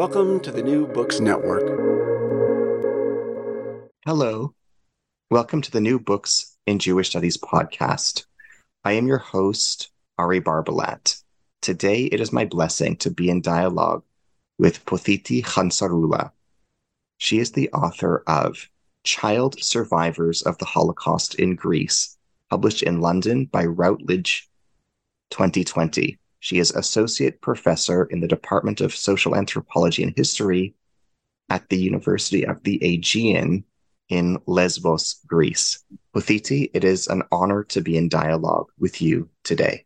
Welcome to the New Books Network. Hello. Welcome to the New Books in Jewish Studies podcast. I am your host, Ari Barbalat. Today, it is my blessing to be in dialogue with Pothiti Hantzaroula. She is the author of Child Survivors of the Holocaust in Greece, published in London by Routledge 2020. She is Associate Professor in the Department of Social Anthropology and History at the University of the Aegean in Lesbos, Greece. Pothiti, it is an honor to be in dialogue with you today.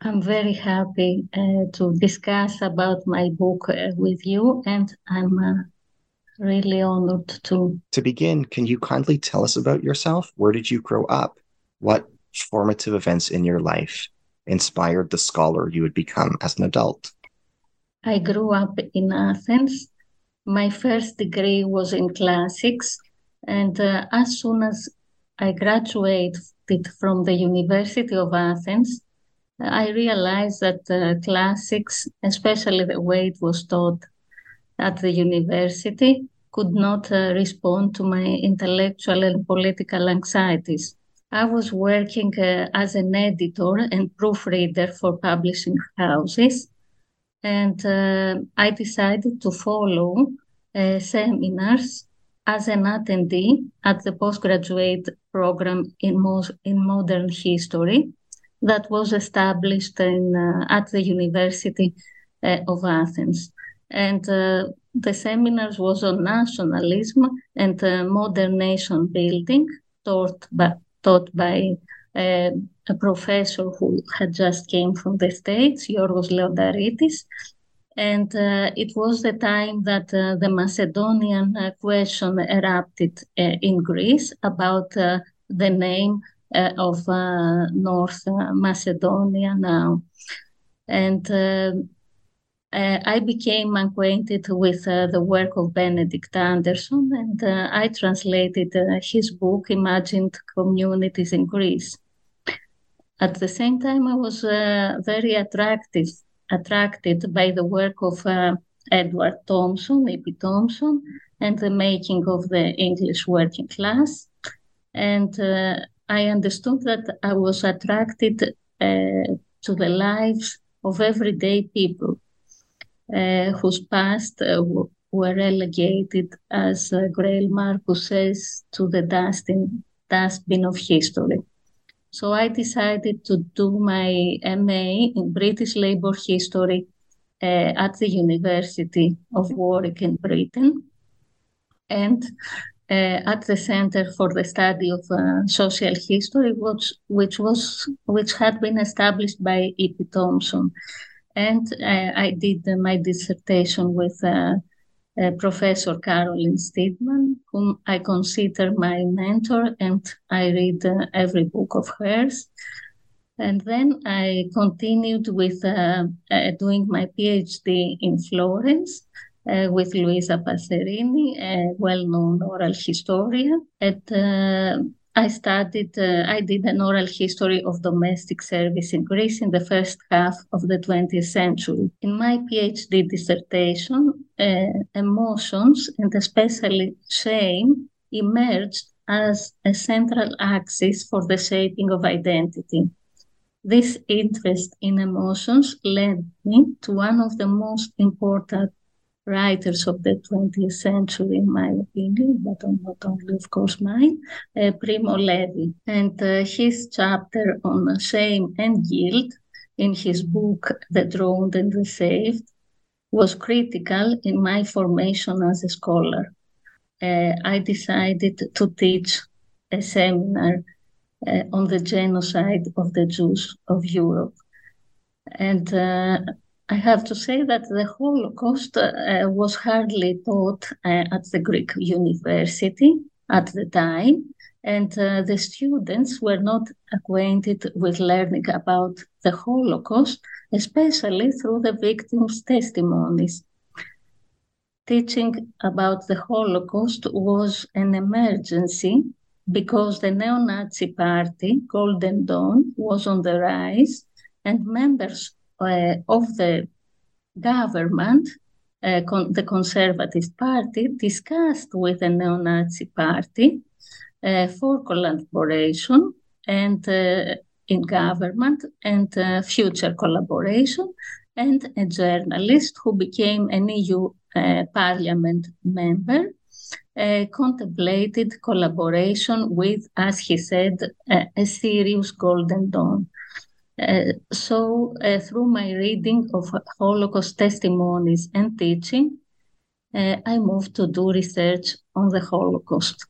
I'm very happy uh, to discuss about my book uh, with you, and I'm uh, really honored to. To begin, can you kindly tell us about yourself? Where did you grow up? What formative events in your life inspired the scholar you would become as an adult? I grew up in Athens my first degree was in classics, and uh, as soon as I graduated from the University of Athens, I realized that uh, classics, especially the way it was taught at the university, could not uh, respond to my intellectual and political anxieties. I was working uh, as an editor and proofreader for publishing houses and uh, I decided to follow uh, seminars as an attendee at the postgraduate program in, in modern history that was established in, uh, at the University uh, of Athens. And uh, the seminars was on nationalism and modern nation building taught by, taught by uh, a professor who had just came from the States, Yorgos Leontaritis. And uh, it was the time that uh, the Macedonian uh, question erupted uh, in Greece about uh, the name of North Macedonia now. And I became acquainted with the work of Benedict Anderson, and I translated his book, Imagined Communities in Greece. At the same time, I was uh, very attractive, attracted by the work of uh, Edward Thompson, E.P. Thompson, and the making of the English working class. And uh, I understood that I was attracted uh, to the lives of everyday people uh, whose past uh, were relegated, as uh, Greil Marcus says, to the dustbin, dustbin of history. So I decided to do my MA in British Labour History uh, at the University of Warwick in Britain and uh, at the Center for the Study of uh, Social History, which, which, was, which had been established by E.P. Thompson. And uh, I did my dissertation with uh, uh, Professor Carolyn Steedman, whom I consider my mentor, and I read every book of hers. And then I continued with uh, uh doing my PhD in Florence uh, with Luisa Passerini, a well known oral historian at I studied, uh, I did an oral history of domestic service in Greece in the first half of the 20th century. In my PhD dissertation, uh, emotions and especially shame emerged as a central axis for the shaping of identity. This interest in emotions led me to one of the most important writers of the 20th century, in my opinion, but not only, of course, mine, uh, Primo Levi. And uh, his chapter on shame and guilt in his book, The Drowned and the Saved, was critical in my formation as a scholar. Uh, I decided to teach a seminar uh, on the genocide of the Jews of Europe. And uh, I have to say that the Holocaust uh, was hardly taught uh, at the Greek university at the time, and uh, the students were not acquainted with learning about the Holocaust, especially through the victims' testimonies. Teaching about the Holocaust was an emergency because the neo Nazi party, Golden Dawn, was on the rise, and members of the government, uh, con- the Conservative Party, discussed with the neo Nazi party uh, for collaboration and in government and future collaboration, and a journalist who became an EU parliament member uh, contemplated collaboration with, as he said, uh, a serious Golden Dawn. Uh, so, uh, through my reading of Holocaust testimonies and teaching, uh, I moved to do research on the Holocaust.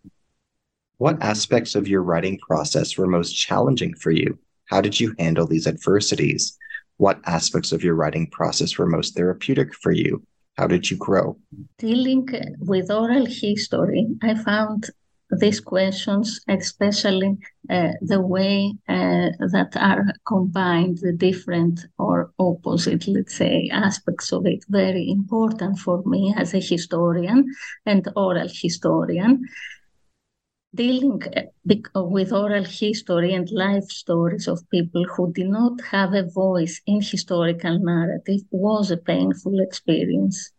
What aspects of your writing process were most challenging for you? How did you handle these adversities? What aspects of your writing process were most therapeutic for you? How did you grow? Dealing with oral history, I found these questions, especially uh, the way uh, that are combined, the different or opposite, let's say, aspects of it, very important for me as a historian and oral historian. Dealing uh, with oral history and life stories of people who did not have a voice in historical narrative was a painful experience.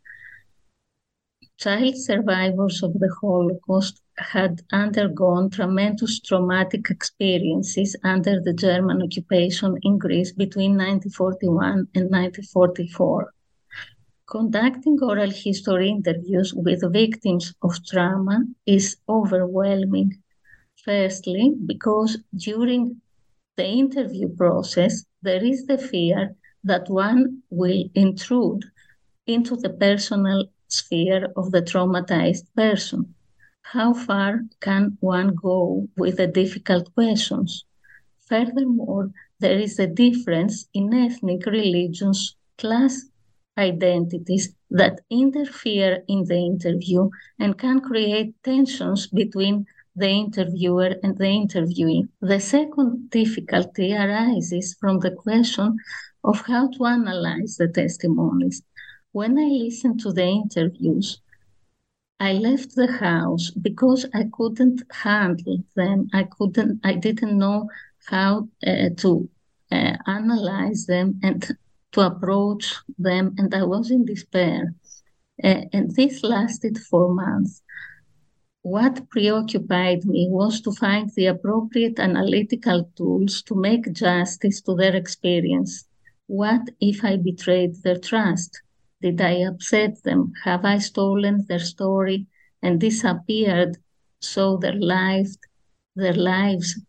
Child survivors of the Holocaust had undergone tremendous traumatic experiences under the German occupation in Greece between 1941 and 1944. Conducting oral history interviews with victims of trauma is overwhelming. Firstly, because during the interview process, there is the fear that one will intrude into the personal sphere of the traumatized person how far can one go with the difficult questions? Furthermore, there is a difference in ethnic religions, class identities that interfere in the interview and can create tensions between the interviewer and the interviewee. The second difficulty arises from the question of how to analyze the testimonies. When I listen to the interviews, I left the house because I couldn't handle them. I couldn't, I didn't know how uh, to uh, analyze them and to approach them, and I was in despair. Uh, and this lasted four months. What preoccupied me was to find the appropriate analytical tools to make justice to their experience. What if I betrayed their trust? Did I upset them? Have I stolen their story and disappeared so their lives, their lives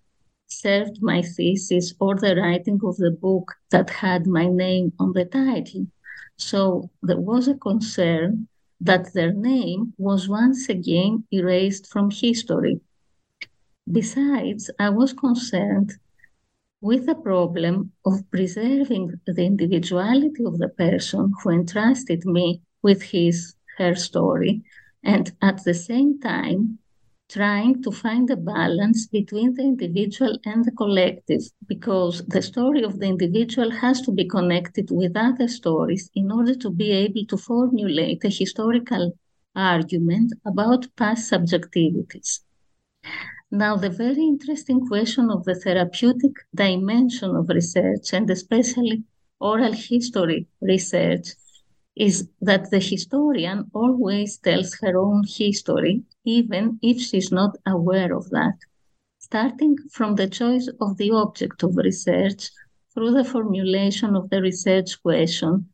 served my thesis or the writing of the book that had my name on the title? So there was a concern that their name was once again erased from history. Besides, I was concerned with the problem of preserving the individuality of the person who entrusted me with his her story and at the same time trying to find a balance between the individual and the collective because the story of the individual has to be connected with other stories in order to be able to formulate a historical argument about past subjectivities now, the very interesting question of the therapeutic dimension of research, and especially oral history research, is that the historian always tells her own history, even if she's not aware of that. Starting from the choice of the object of research through the formulation of the research question,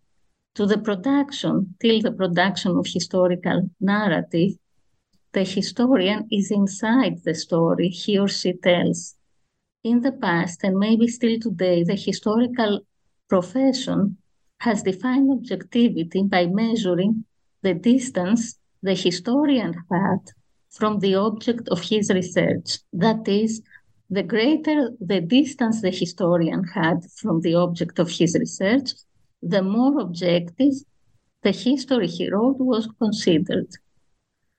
to the production, till the production of historical narrative, the historian is inside the story he or she tells. In the past, and maybe still today, the historical profession has defined objectivity by measuring the distance the historian had from the object of his research. That is, the greater the distance the historian had from the object of his research, the more objective the history he wrote was considered.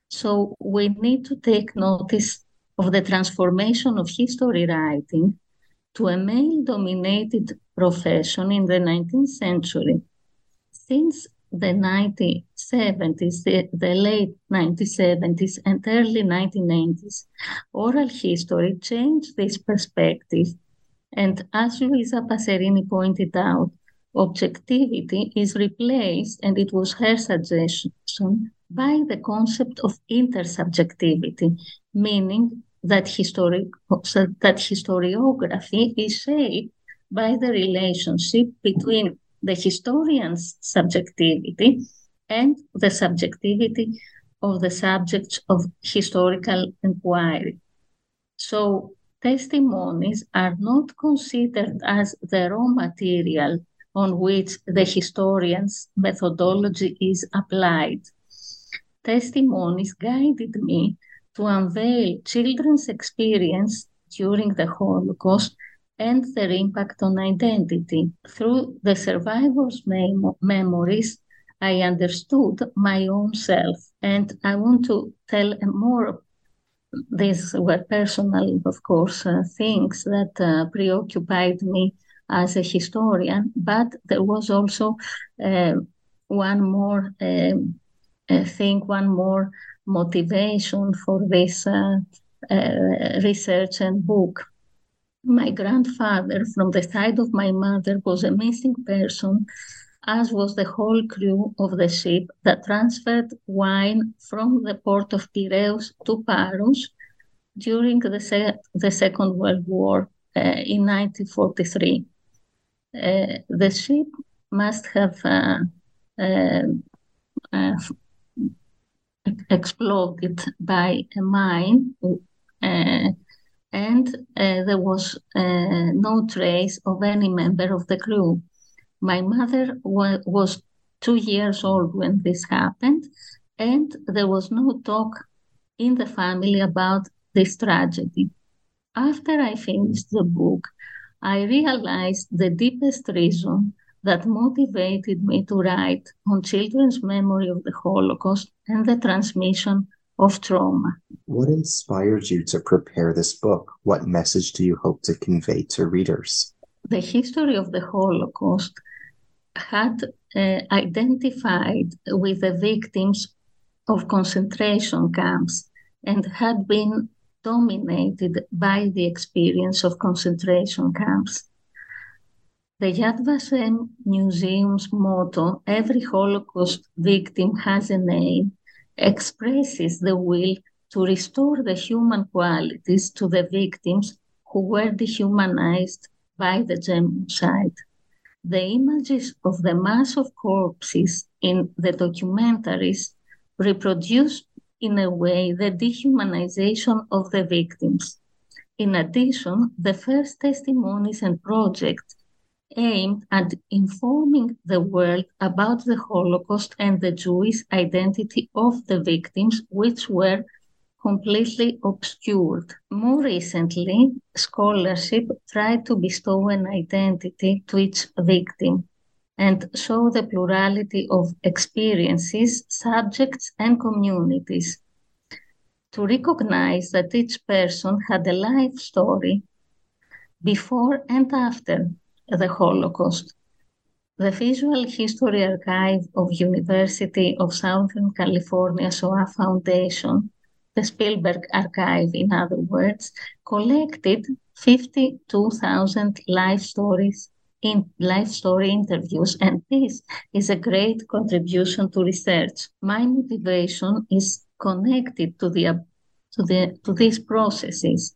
So we need to take notice of the transformation of history writing to a male dominated profession in the 19th century. Since the 1970s, the, the, late 1970s, and early 1990s, oral history changed this perspective. And as Luisa Passerini pointed out, objectivity is replaced, and it was her suggestion, by the concept of intersubjectivity, meaning that, historic, that historiography is shaped by the relationship between the historian's subjectivity and the subjectivity of the subjects of historical inquiry. So, testimonies are not considered as the raw material on which the historian's methodology is applied. Testimonies guided me to unveil children's experience during the Holocaust and their impact on identity. Through the survivors' mem- memories, I understood my own self. And I want to tell more. These were personal, of course, uh, things that uh, preoccupied me as a historian, but there was also uh, one more um, thing, one more motivation for this uh, uh, research and book my grandfather from the side of my mother was a missing person, as was the whole crew of the ship that transferred wine from the port of Piraeus to Paros during the, se- the Second World War uh, in 1943. Uh, the ship must have uh, uh, uh exploded by a mine uh, and uh, there was uh, no trace of any member of the crew. My mother wa- was two years old when this happened, and there was no talk in the family about this tragedy. After I finished the book, I realized the deepest reason that motivated me to write on children's memory of the Holocaust and the transmission of trauma. What inspired you to prepare this book? What message do you hope to convey to readers? The history of the Holocaust had uh, identified with the victims of concentration camps and had been dominated by the experience of concentration camps. The Yad Vashem Museum's motto, Every Holocaust victim has a name, expresses the will to restore the human qualities to the victims who were dehumanized by the genocide. The images of the mass of corpses in the documentaries reproduce in a way the dehumanization of the victims. In addition, the first testimonies and projects aimed at informing the world about the Holocaust and the Jewish identity of the victims, which were completely obscured. More recently, scholarship tried to bestow an identity to each victim and show the plurality of experiences, subjects, and communities. To recognize that each person had a life story before and after the Holocaust. The Visual History Archive of University of Southern California Shoah Foundation, the Spielberg Archive in other words, collected 52,000 life stories in life story interviews, and this is a great contribution to research. My motivation is connected to the to the to these processes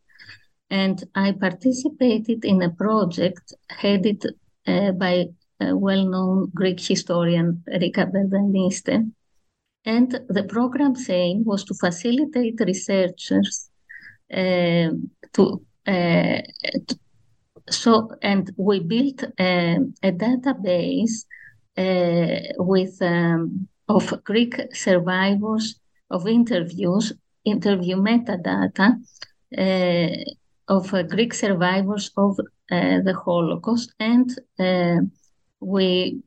and I participated in a project headed uh, by a well-known Greek historian, Rika Benveniste. And the program's aim was to facilitate researchers uh, to, uh, to, so, and we built a, a database uh, with um, of Greek survivors of interviews, interview metadata uh, of uh, Greek survivors of uh, the Holocaust, and we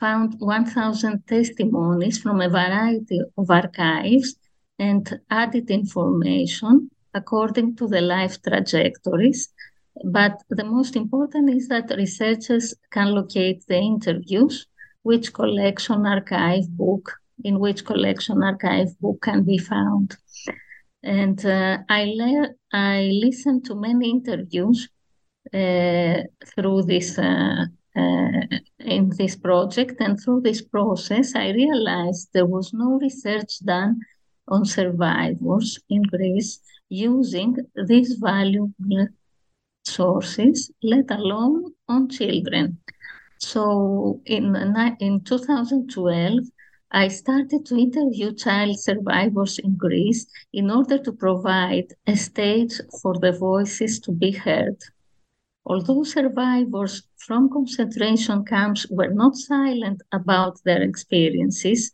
found 1,000 testimonies from a variety of archives and added information according to the life trajectories. But the most important is that researchers can locate the interviews, which collection archive book, in which collection archive book can be found. And uh, I, le- I listened to many interviews uh, through this uh, uh, in this project and through this process, I realized there was no research done on survivors in Greece using these valuable sources, let alone on children. So in, in 2012, I started to interview child survivors in Greece in order to provide a stage for the voices to be heard. Although survivors from concentration camps were not silent about their experiences,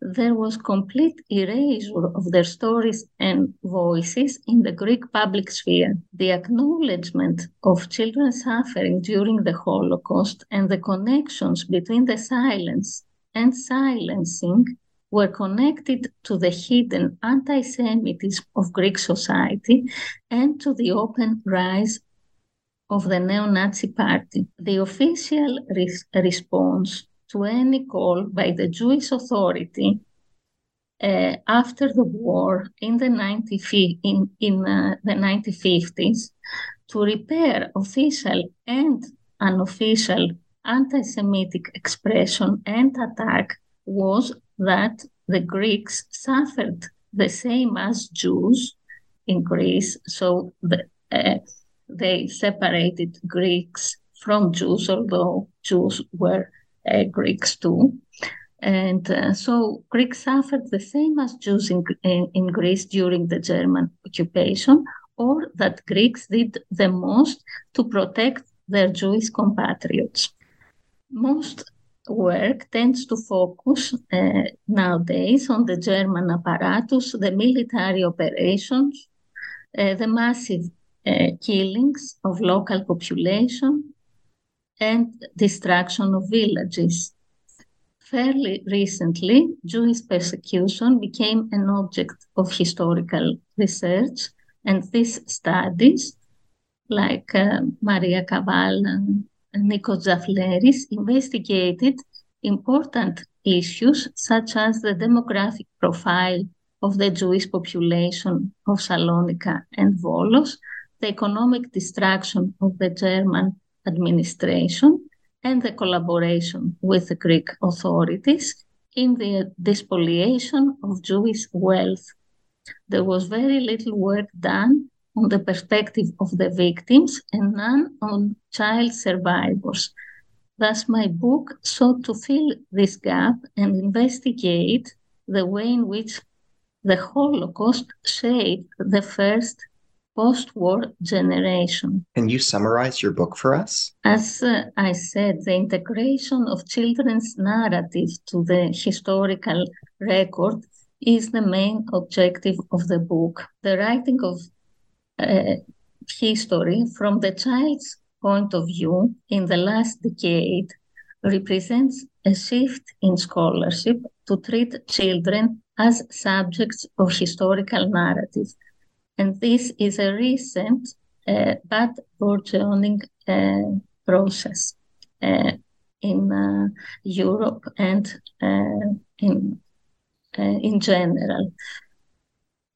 there was complete erasure of their stories and voices in the Greek public sphere. The acknowledgement of children's suffering during the Holocaust and the connections between the silence and silencing were connected to the hidden anti Semitism of Greek society and to the open rise of the neo Nazi party. The official res- response to any call by the Jewish Authority uh, after the war in the, 90, in, in, uh, the 1950s to repair official and unofficial anti Semitic expression and attack was that the Greeks suffered the same as Jews in Greece. So the, uh, they separated Greeks from Jews, although Jews were uh, Greeks too. And uh, so Greeks suffered the same as Jews in, in, in, Greece during the German occupation, or that Greeks did the most to protect their Jewish compatriots. Most work tends to focus uh, nowadays on the German apparatus, the military operations, uh, the massive uh, killings of local population, and destruction of villages. Fairly recently, Jewish persecution became an object of historical research, and these studies, like Maria Kaval and Nikos Zafleris, investigated important issues such as the demographic profile of the Jewish population of Salonika and Volos, the economic destruction of the German administration and the collaboration with the Greek authorities in the despoliation of Jewish wealth. There was very little work done on the perspective of the victims and none on child survivors. Thus, my book sought to fill this gap and investigate the way in which the Holocaust shaped the first post-war generation. Can you summarize your book for us? As uh, I said, the integration of children's narrative to the historical record is the main objective of the book. The writing of uh, history from the child's point of view in the last decade represents a shift in scholarship to treat children as subjects of historical narrative and this is a recent uh, but burgeoning uh, process uh, in uh, Europe and uh, in in general.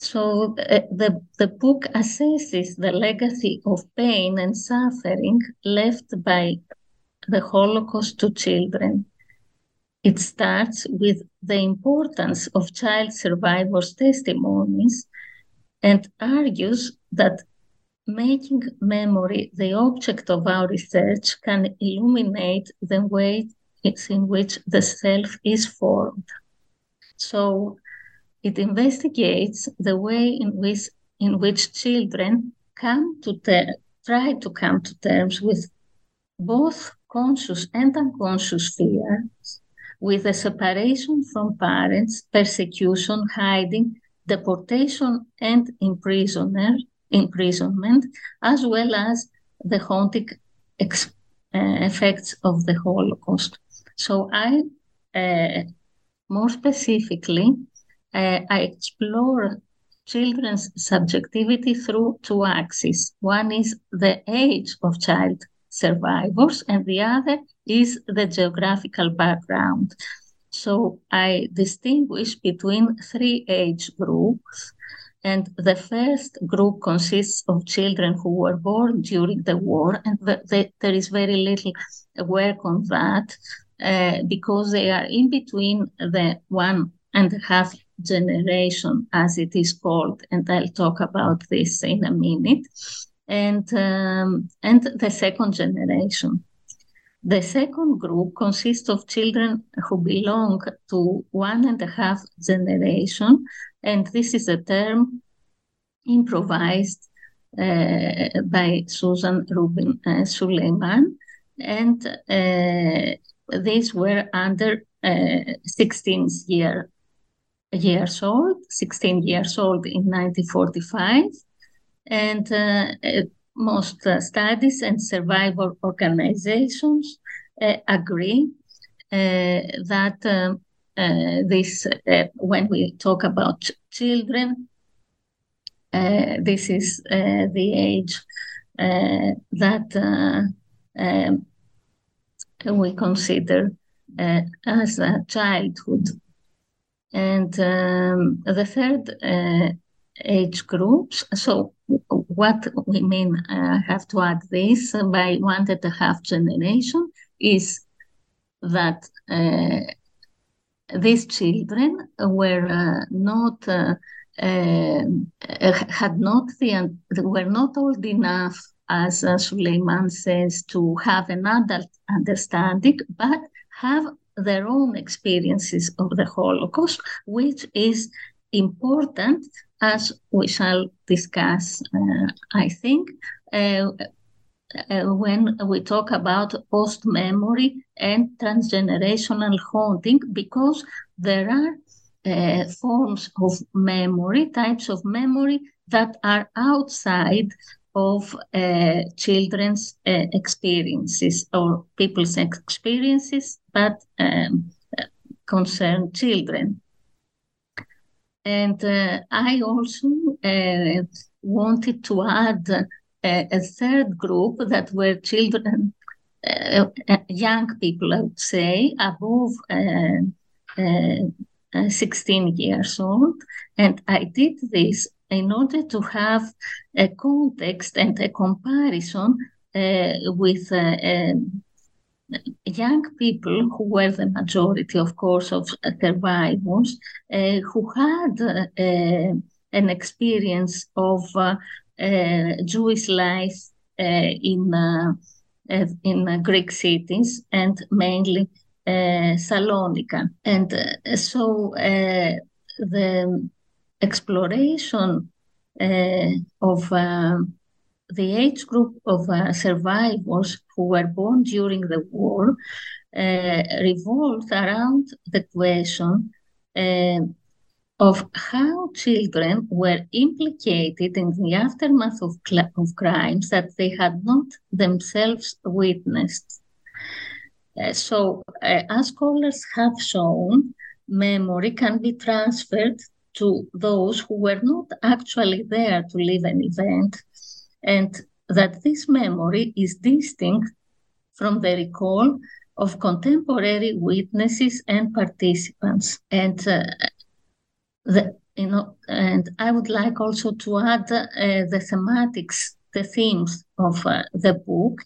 So eh, the, the book assesses the legacy of pain and suffering left by the Holocaust to children. It starts with the importance of child survivors' testimonies and argues that making memory the object of our research can illuminate the way in which the self is formed. So it investigates the way in which in which children come to ter- try to come to terms with both conscious and unconscious fears, with the separation from parents, persecution, hiding, deportation, and imprisonment, imprisonment, as well as the haunting ex- uh, effects of the Holocaust. So I, uh, more specifically, uh, I explore children's subjectivity through two axes. One is the age of child survivors, and the other is the geographical background. So I distinguish between three age groups. And the first group consists of children who were born during the war, and the, the, there is very little work on that uh, because they are in between the one and a half generation, as it is called, and I'll talk about this in a minute, and um, and the second generation. The second group consists of children who belong to one and a half generation, and this is a term improvised uh, by Susan Rubin uh, Suleiman, and uh, these were under uh, 16 year years old, 16 years old in 1945. And uh, uh, most uh, studies and survivor organizations uh, agree uh, that um, uh, this, when we talk about children, this is the age that um, we consider as a childhood and um, the third uh, age groups. So, what we mean, I uh, have to add this by one and a half generation is that uh, these children were uh, not. Uh, uh, had not the were not old enough, as Suleiman says, to have an adult understanding, but have their own experiences of the Holocaust, which is important as we shall discuss, uh, I think, uh, uh, when we talk about post memory and transgenerational haunting, because there are uh, forms of memory, types of memory that are outside of uh, children's uh, experiences or people's experiences, but um, concern children. And uh, I also uh, wanted to add a, a, third group that were children, uh, uh, young people, I would say, above 16 years old. And I did this in order to have a context and a comparison uh, with uh, um, young people who were the majority, of course, of survivors, uh, who had uh, an experience of uh, uh, Jewish life in in Greek cities and mainly Salonika, and so the exploration uh, of uh, the age group of uh, survivors who were born during the war uh, revolved around the question uh, of how children were implicated in the aftermath of, cl- of crimes that they had not themselves witnessed. Uh, so, as scholars have shown, memory can be transferred to those who were not actually there to live an event, and that this memory is distinct from the recall of contemporary witnesses and participants. And uh, the, you know, and I would like also to add uh, the thematics, the themes of uh, the book.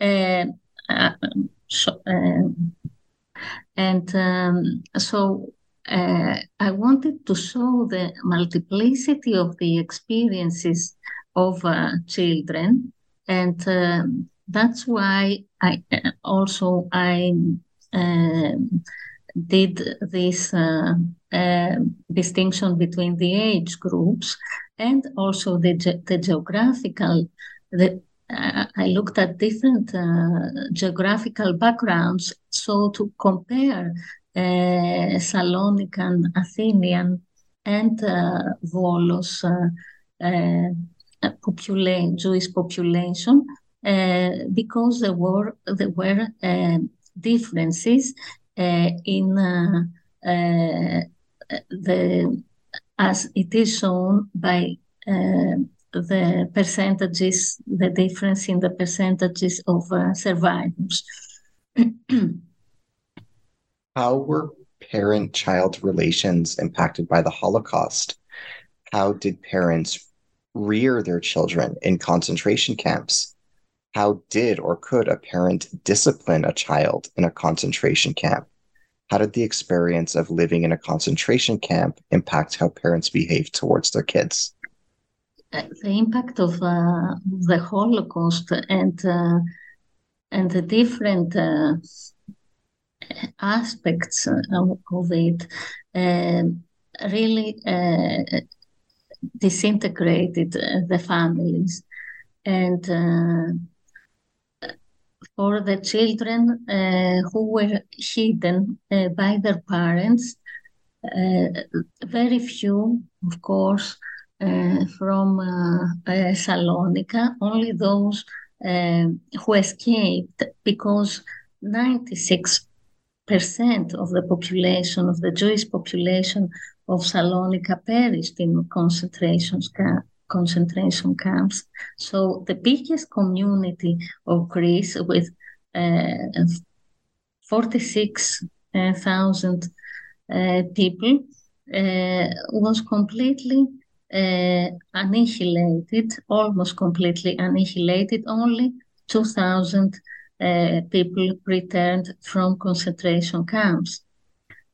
Uh, so, and um, so uh, I wanted to show the multiplicity of the experiences of uh, children, and um, that's why I also I um, did this uh, uh, distinction between the age groups and also the, ge- the geographical. The, uh, I looked at different uh, geographical backgrounds, so to compare uh, Salonican, Athenian, and uh, Volos population, Jewish population, because there were there were differences uh, in uh, uh, the as it is shown by the percentages, the difference in the percentages of survivors. How were parent child relations impacted by the Holocaust? How did parents rear their children in concentration camps? How did or could a parent discipline a child in a concentration camp? How did the experience of living in a concentration camp impact how parents behave towards their kids? Uh, the impact of uh, the Holocaust and uh, and the different uh, aspects of, of it uh, really uh, disintegrated the families and for the children uh, who were hidden uh, by their parents. Uh, very few, of course, uh, from uh, Salonika, only those who escaped because 96% of the population, of the Jewish population of Salonika perished in concentration camps concentration camps. So the biggest community of Greece with uh, 46,000 uh, people uh, was completely uh, annihilated, almost completely annihilated. Only 2,000 uh, people returned from concentration camps.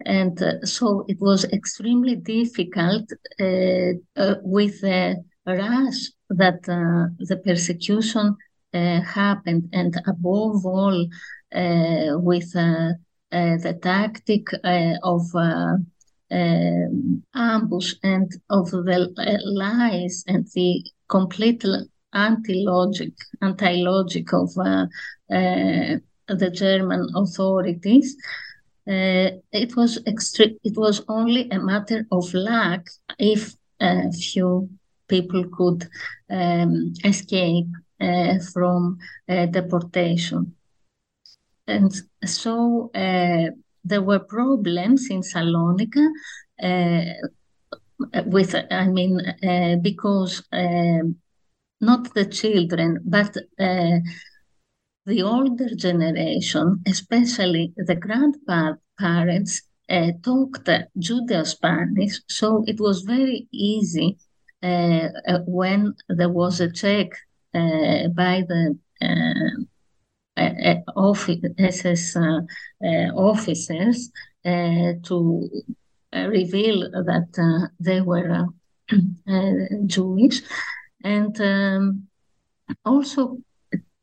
And uh, so it was extremely difficult with the rush that uh, the persecution uh, happened, and above all, uh, with the tactic of um, ambush and of the lies and the complete anti-logic, anti-logic of uh, uh, the German authorities. Uh, it was extre- It was only a matter of luck if a few people could um, escape uh, from uh, deportation. And so uh, there were problems in Salonika with, I mean, because um, not the children, but the older generation, especially the grandparents, uh, talked Judeo Spanish, so it was very easy uh, uh, when there was a check uh, by the office, SS officers to reveal that they were Jewish. And um, also,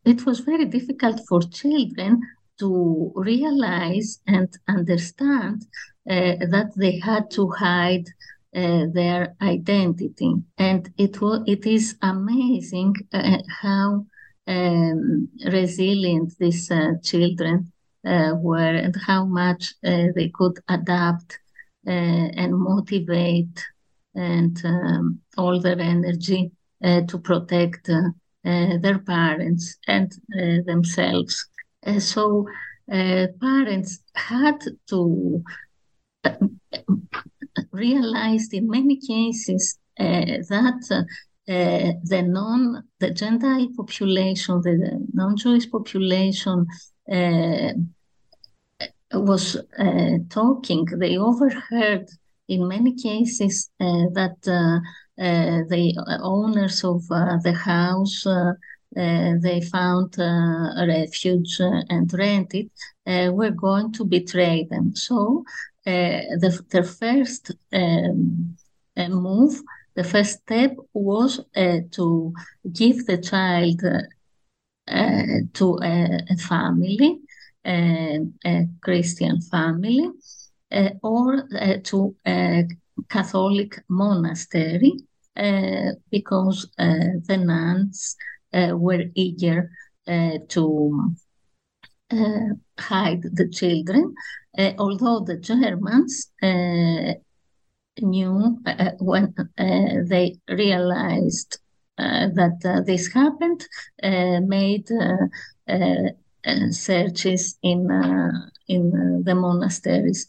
it was very difficult for children to realize and understand uh, that they had to hide uh, their identity. And it it is amazing uh, how um, resilient these uh, children uh, were and how much uh, they could adapt and motivate and um, all their energy to protect their parents and themselves. so parents had to realize in many cases uh, that uh, the non the Gentile population, the non-Jewish population uh, was uh, talking. They overheard in many cases uh, that uh, the owners of the house they found a refuge and rented were going to betray them. So uh, the, their first um, uh, move the first step was uh, to give the child uh, to a, a family, a Christian family, uh, or uh, to Catholic monastery, uh, because uh, the nuns uh, were eager to hide the children, although the Germans knew uh, when uh, they realized uh, that this happened, made searches in in the monasteries,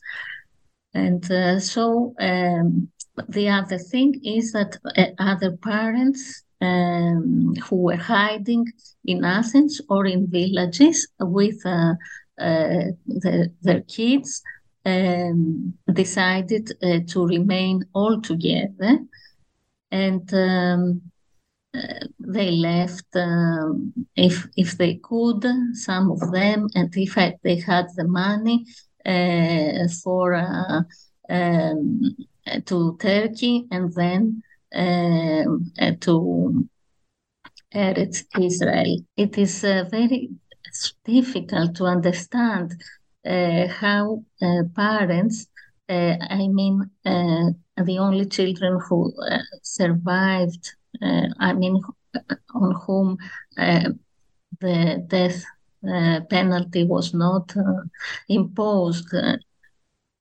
and so um, the other thing is that other parents um, who were hiding in Athens or in villages with uh, uh, the, their kids um, decided uh, to remain all together. And um, uh, they left um, if if they could some of them. And if they had the money uh, for uh, um, to Turkey and then uh, to Eretz Israel. It is uh, very difficult to understand uh, how uh, parents, uh, I mean, the only children who survived, I mean, on whom the death penalty was not imposed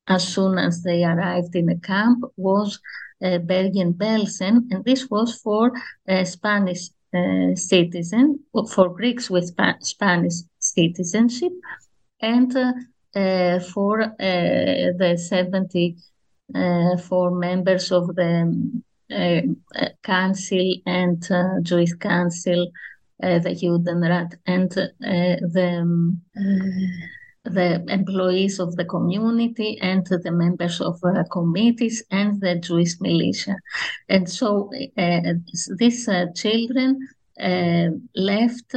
as soon as they arrived in the camp was uh, Bergen-Belsen, and this was for uh, Spanish uh, citizen, for Greeks with Sp- Spanish citizenship, and uh, for uh, the 74 members of the uh, council and Jewish council, the Judenrat, and the the employees of the community and the members of uh, committees and the Jewish militia. And so uh, these uh, children left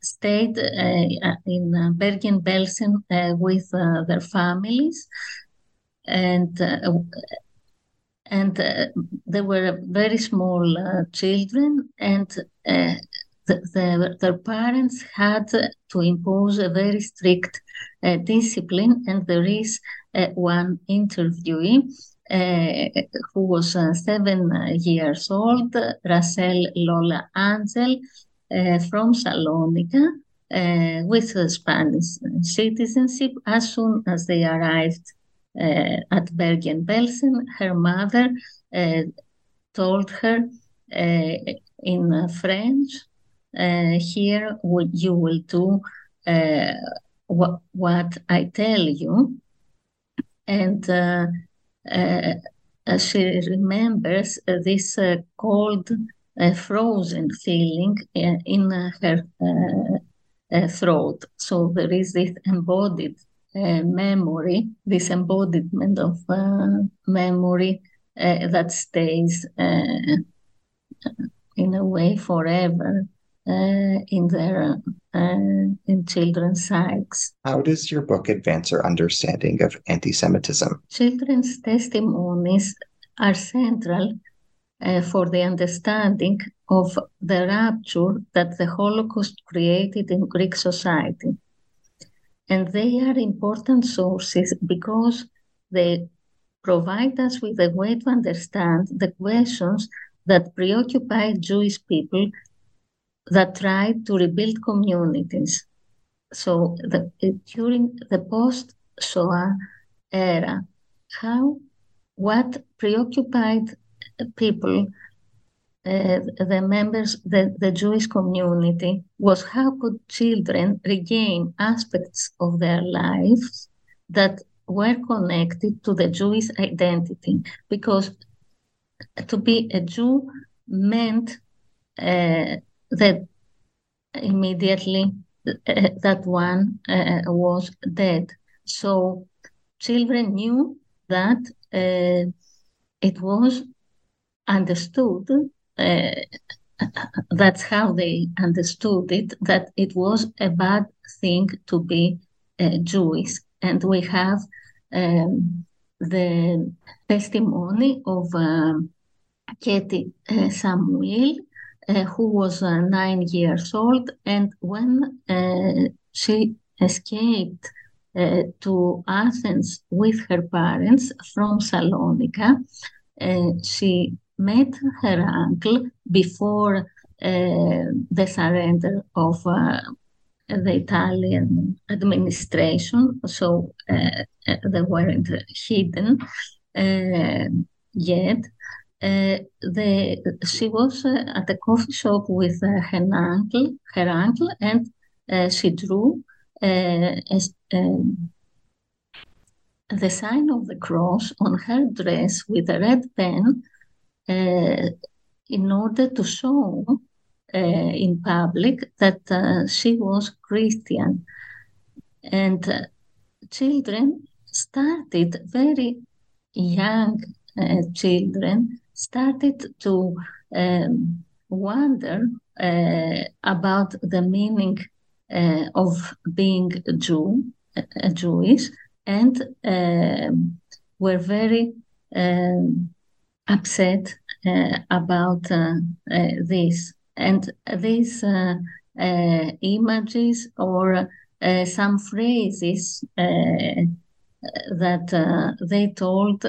stayed uh, in uh, Bergen-Belsen uh, with their families, and and they were very small children, and the, the, their parents had to impose a very strict uh, discipline. And there is uh, one interviewee uh, who was seven years old, Rachel Lola Angel, uh, from Salonika uh, with Spanish citizenship. As soon as they arrived uh, at Bergen-Belsen, her mother told her in French, here you will do what, what I tell you. And uh, uh, she remembers uh, this cold frozen feeling in her uh, throat. So there is this embodied uh, memory, this embodiment of uh, memory that stays in a way forever uh, in their uh, in children's psyches. How does your book advance our understanding of anti-Semitism? Children's testimonies are central uh, for the understanding of the rupture that the Holocaust created in Greek society. And they are important sources because they provide us with a way to understand the questions that preoccupied Jewish people that tried to rebuild communities. So the, during the post-Shoah era, how what preoccupied people, uh, the members, the, the Jewish community, was how could children regain aspects of their lives that were connected to the Jewish identity? Because to be a Jew meant uh, that immediately uh, that one uh, was dead. So children knew that uh, it was understood that's how they understood it that it was a bad thing to be uh, Jewish. And we have um, the testimony of um, Katie uh, Samuel, uh, who was uh, nine years old. And when uh, she escaped uh, to Athens with her parents from Salonika, uh, she met her uncle before the surrender of the Italian administration, so uh, they weren't hidden uh, yet. Uh, the, she was at a coffee shop with her uncle, her uncle, and she drew as, um, the sign of the cross on her dress with a red pen uh, in order to show uh, in public that uh, she was Christian. And uh, children started, very young children, started to um, wonder about the meaning of being Jew, Jewish, and um, were very um, upset uh, about uh, uh, this. And these images or some phrases that they told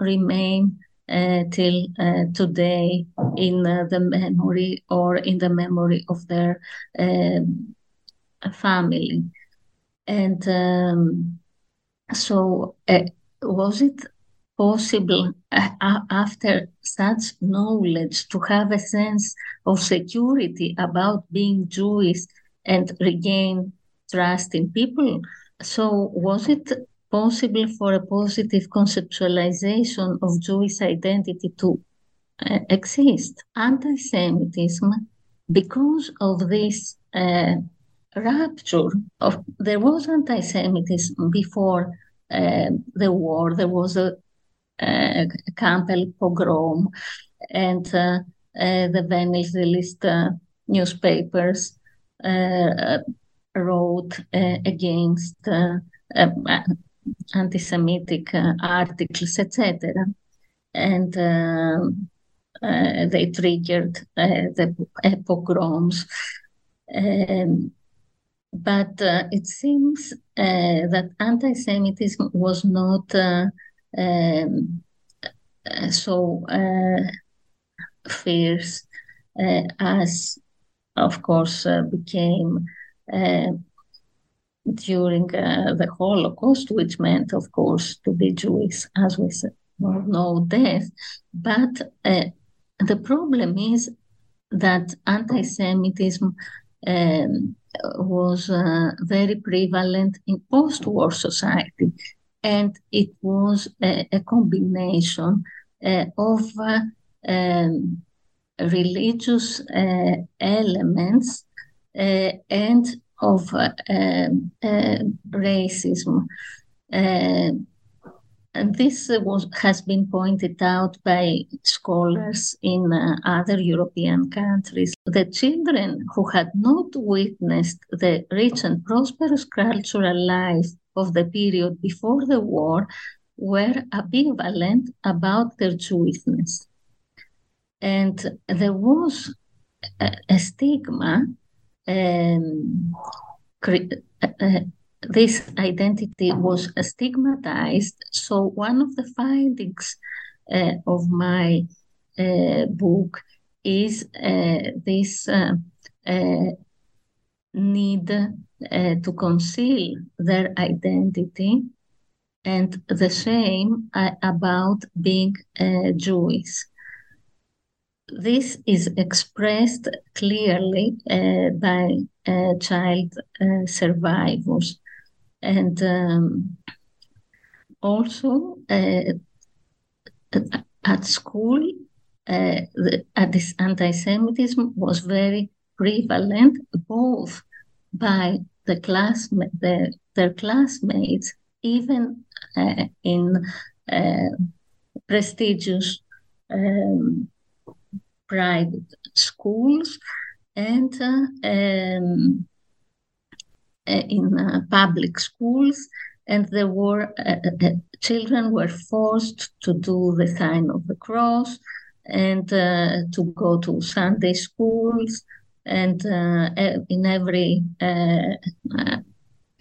remain uh, till uh, today in uh, the memory or in the memory of their family. And um, so, was it possible uh, after such knowledge to have a sense of security about being Jewish and regain trust in people. So, was it possible for a positive conceptualization of Jewish identity to uh, exist? Anti Semitism, because of this uh, rupture of there was anti-Semitism before uh, the war. There was a uh, Campbell pogrom, and uh, uh, the Venizelist newspapers wrote against anti-Semitic articles, etc. And um, they triggered the pogroms. Um, but uh, it seems uh, that anti-Semitism was not uh, um, uh, so uh, fierce uh, as, of course, became during the Holocaust, which meant, of course, to be Jewish, as we know, death. But the problem is that anti-Semitism um, was uh, very prevalent in post-war society and it was a, a combination uh, of uh, um, religious uh, elements uh, and of uh, um, uh, racism. and this was, has been pointed out by scholars in other European countries. The children who had not witnessed the rich and prosperous cultural life of the period before the war were ambivalent about their Jewishness. And there was a, a stigma, um, uh, this identity was stigmatized. So, one of the findings uh, of my uh, book is uh, this uh, uh, need uh, to conceal their identity and the shame uh, about being uh, Jewish. This is expressed clearly uh, by uh, child uh, survivors. And um, also at school, the, this anti Semitism was very prevalent both by the class the, their classmates, even uh, in uh, prestigious um, private schools and uh, um, uh, in uh, public schools. And there were children were forced to do the sign of the cross and to go to Sunday schools. And uh, in every uh, uh,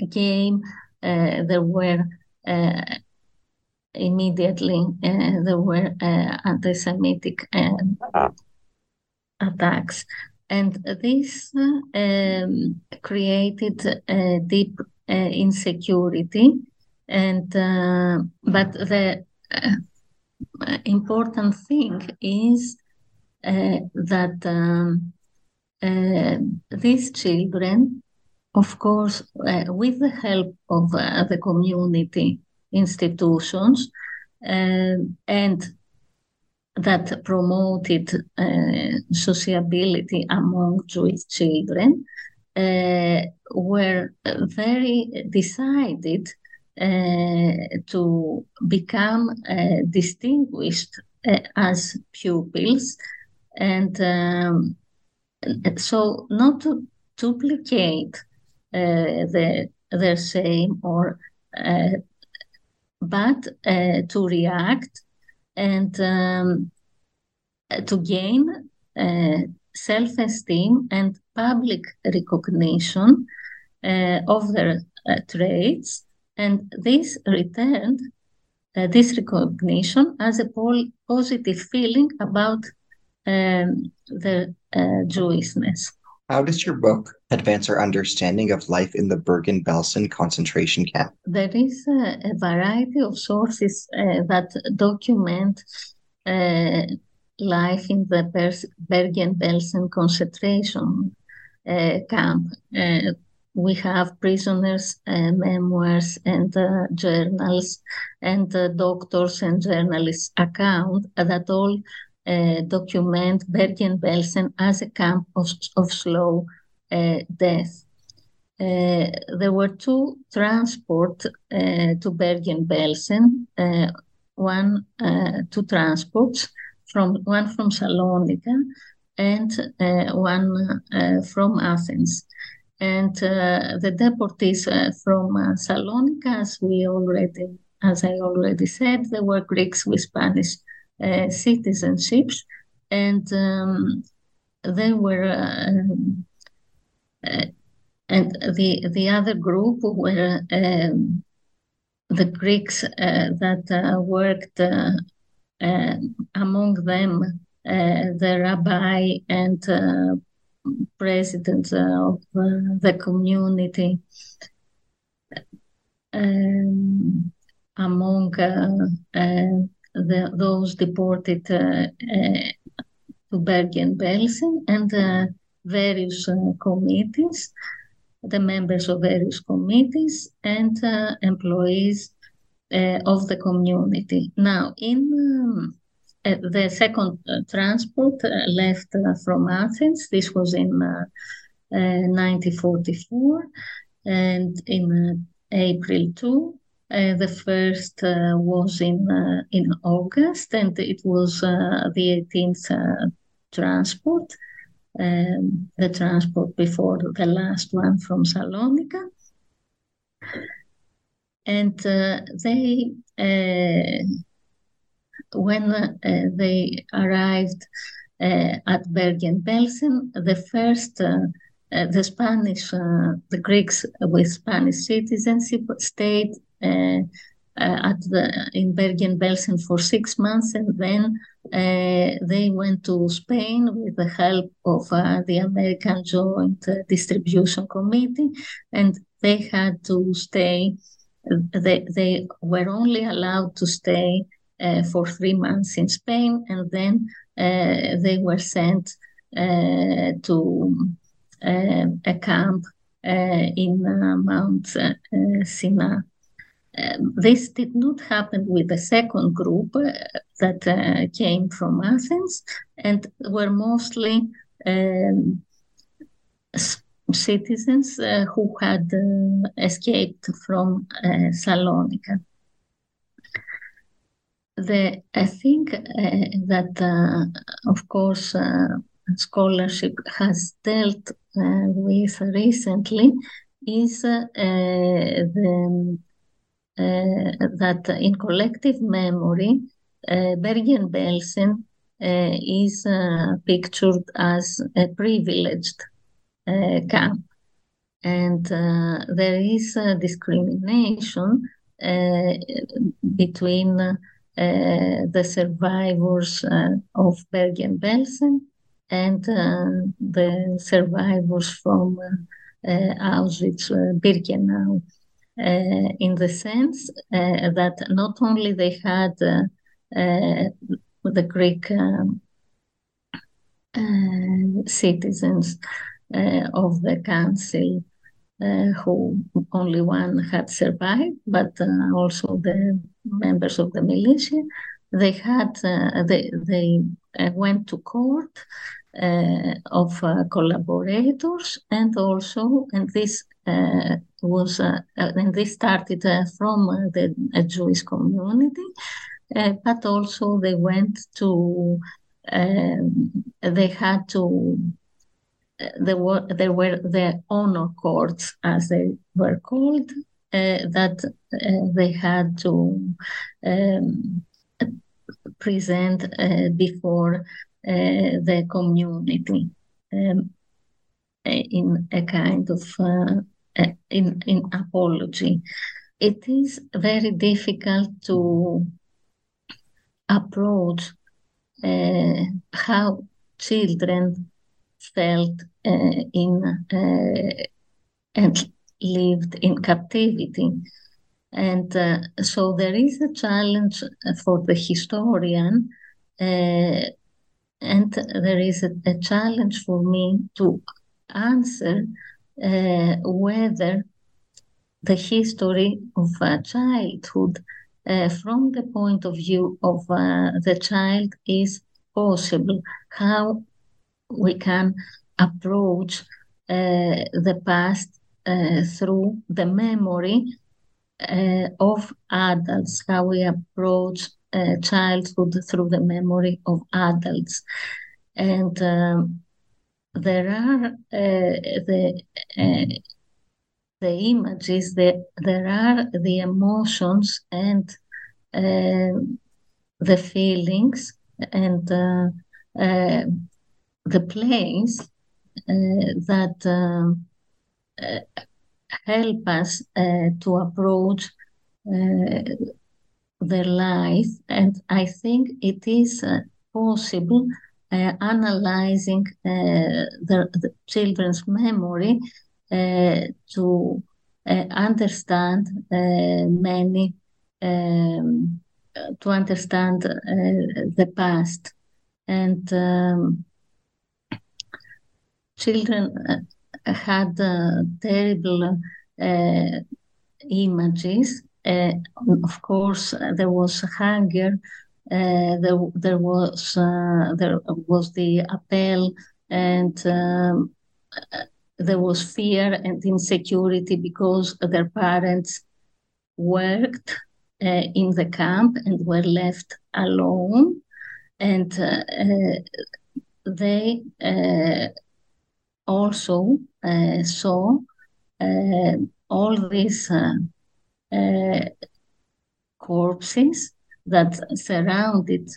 game, there were immediately uh, there were uh, anti-Semitic uh, ah. attacks, and this um, created a deep insecurity. And but the important thing is that um, these children of course, uh, with the help of uh, the community institutions uh, and that promoted uh, sociability among Jewish children uh, were very decided uh, to become uh, distinguished uh, as pupils. And um, so not to duplicate the, their same or but uh, to react and um, to gain uh, self esteem and public recognition uh, of their traits. And this returned this recognition as a pol- positive feeling about um, their Jewishness. How does your book advance our understanding of life in the Bergen Belsen concentration camp? There is a, a variety of sources uh, that document uh, life in the Bergen Belsen concentration uh, camp. Uh, we have prisoners' uh, memoirs and uh, journals, and doctors' and journalists' account that all uh, document Bergen-Belsen as a camp of, of slow uh, death. Uh, there were two transport to Bergen-Belsen, one two transports from one from Salonika and one from Athens. And uh, the deportees uh, from uh, Salonika, as we already, as I already said, they were Greeks with Spanish uh, citizenships, and um, they were. Uh, uh, and the the other group were um, the Greeks that worked among them the rabbi and president of the community um, among uh, uh, the, those deported uh, uh, to Bergen-Belsen and uh, various uh, committees, the members of various committees and uh, employees uh, of the community. Now, in um, the second transport left from Athens, this was in 1944, and in April 2, uh, the first uh, was in uh, in August, and it was uh, the 18th uh, transport, um, the transport before the last one from Salonika. And uh, they, when they arrived at Bergen-Belsen, the first the Spanish, the Greeks with Spanish citizenship stayed uh, uh, Uh, uh, at the in Bergen-Belsen for six months, and then uh, they went to Spain with the help of uh, the American Joint Distribution Committee, and they had to stay. They they were only allowed to stay for three months in Spain, and then they were sent to a camp in Mount Sinai. Um, this did not happen with the second group uh, that uh, came from Athens and were mostly um, citizens uh, who had uh, escaped from uh, Salonika. The, I think uh, that, of course, scholarship has dealt with recently is the Uh, that in collective memory, uh, Bergen-Belsen uh, is uh, pictured as a privileged camp. And there is discrimination between the survivors of Bergen-Belsen and the survivors from Auschwitz-Birkenau. Uh, in the sense uh, that not only they had uh, the Greek um, citizens of the council who only one had survived, but also the members of the militia. They had they they went to court uh, of uh, collaborators and also and this uh, was and this started from the Jewish community but also they went to um, they had to there were there were the honor courts as they were called uh, that uh, they had to um, present uh, before uh, the community um, in a kind of uh, in, in apology. It is very difficult to approach uh, how children felt uh, in uh, and lived in captivity. And uh, so there is a challenge for the historian and there is a, a challenge for me to answer uh, whether the history of uh, childhood uh, from the point of view of uh, the child is possible, how we can approach uh, the past uh, through the memory of adults, how we approach uh, childhood through the memory of adults. And um, there are uh, the uh, the images, the, there are the emotions and uh, the feelings and the plays that help us to approach their life. And I think it is uh, possible uh, analyzing uh, the, the, children's memory uh, to uh, understand uh, many, um, to understand the past. And um, children had terrible images of course, there was hunger. Uh, there, there was there was the appeal and um, there was fear and insecurity because their parents worked uh, in the camp and were left alone. And uh, uh, they also saw all these uh, corpses that surrounded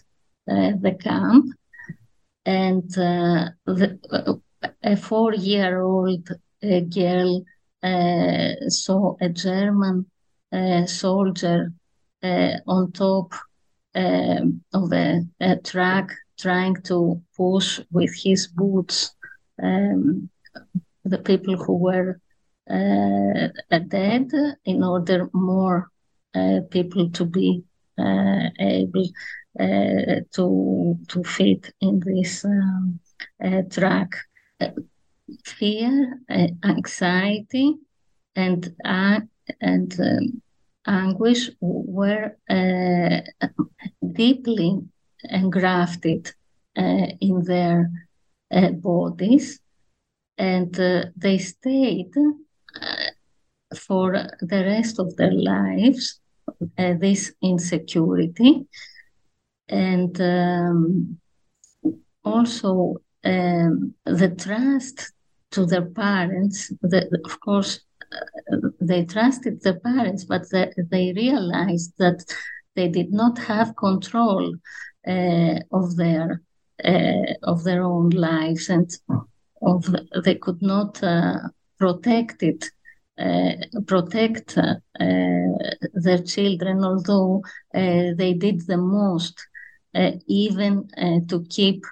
uh, the camp. And uh, the, a four year old girl saw a German soldier on top of a, truck trying to push with his boots um, the people who were uh, dead in order more uh, people to be uh, Eh, able eh, to to fit in this um, eh, track. fear, anxiety, and uh, and um, anguish were deeply engrafted in their bodies and uh, they stayed for the rest of their lives uh, this insecurity. And um, also um, the trust to their parents the, of course uh, they trusted their parents but the, they realized that they did not have control uh, of their uh, of their own lives and of they could not uh, protect it protect uh, their children although uh, they did the most uh, even to keep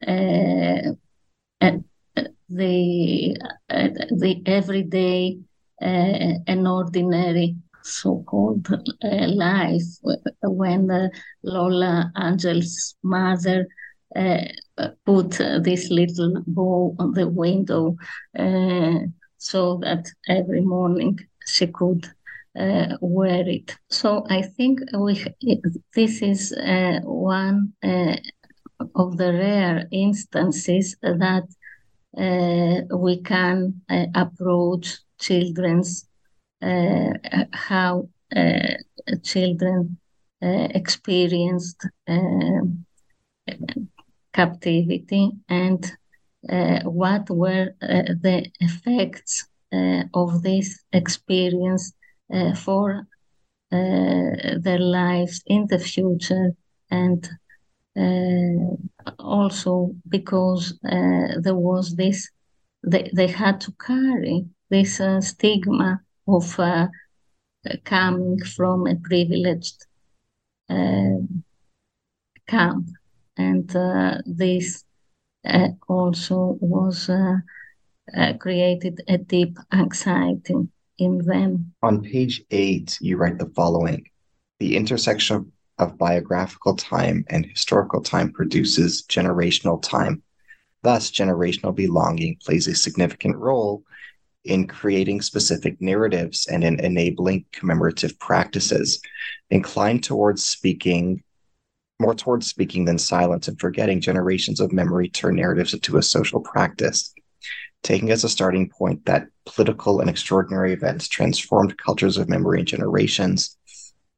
the the everyday and ordinary so-called life when Lola Angel's mother uh, put this little bow on the window uh, so that every morning she could uh, wear it. So I think we this is uh, one uh, of the rare instances that uh, we can approach children's how children experienced captivity and uh, what were uh, the effects uh, of this experience uh, for uh, their lives in the future and uh, also because there was this they, they had to carry this stigma of coming from a privileged camp and uh, this uh, also was uh, created a deep anxiety in them. On page eight, you write the following The intersection of biographical time and historical time produces generational time. Thus, generational belonging plays a significant role in creating specific narratives and in enabling commemorative practices, inclined towards speaking more towards speaking than silence and forgetting, generations of memory turn narratives into a social practice. Taking as a starting point that political and extraordinary events transformed cultures of memory in generations,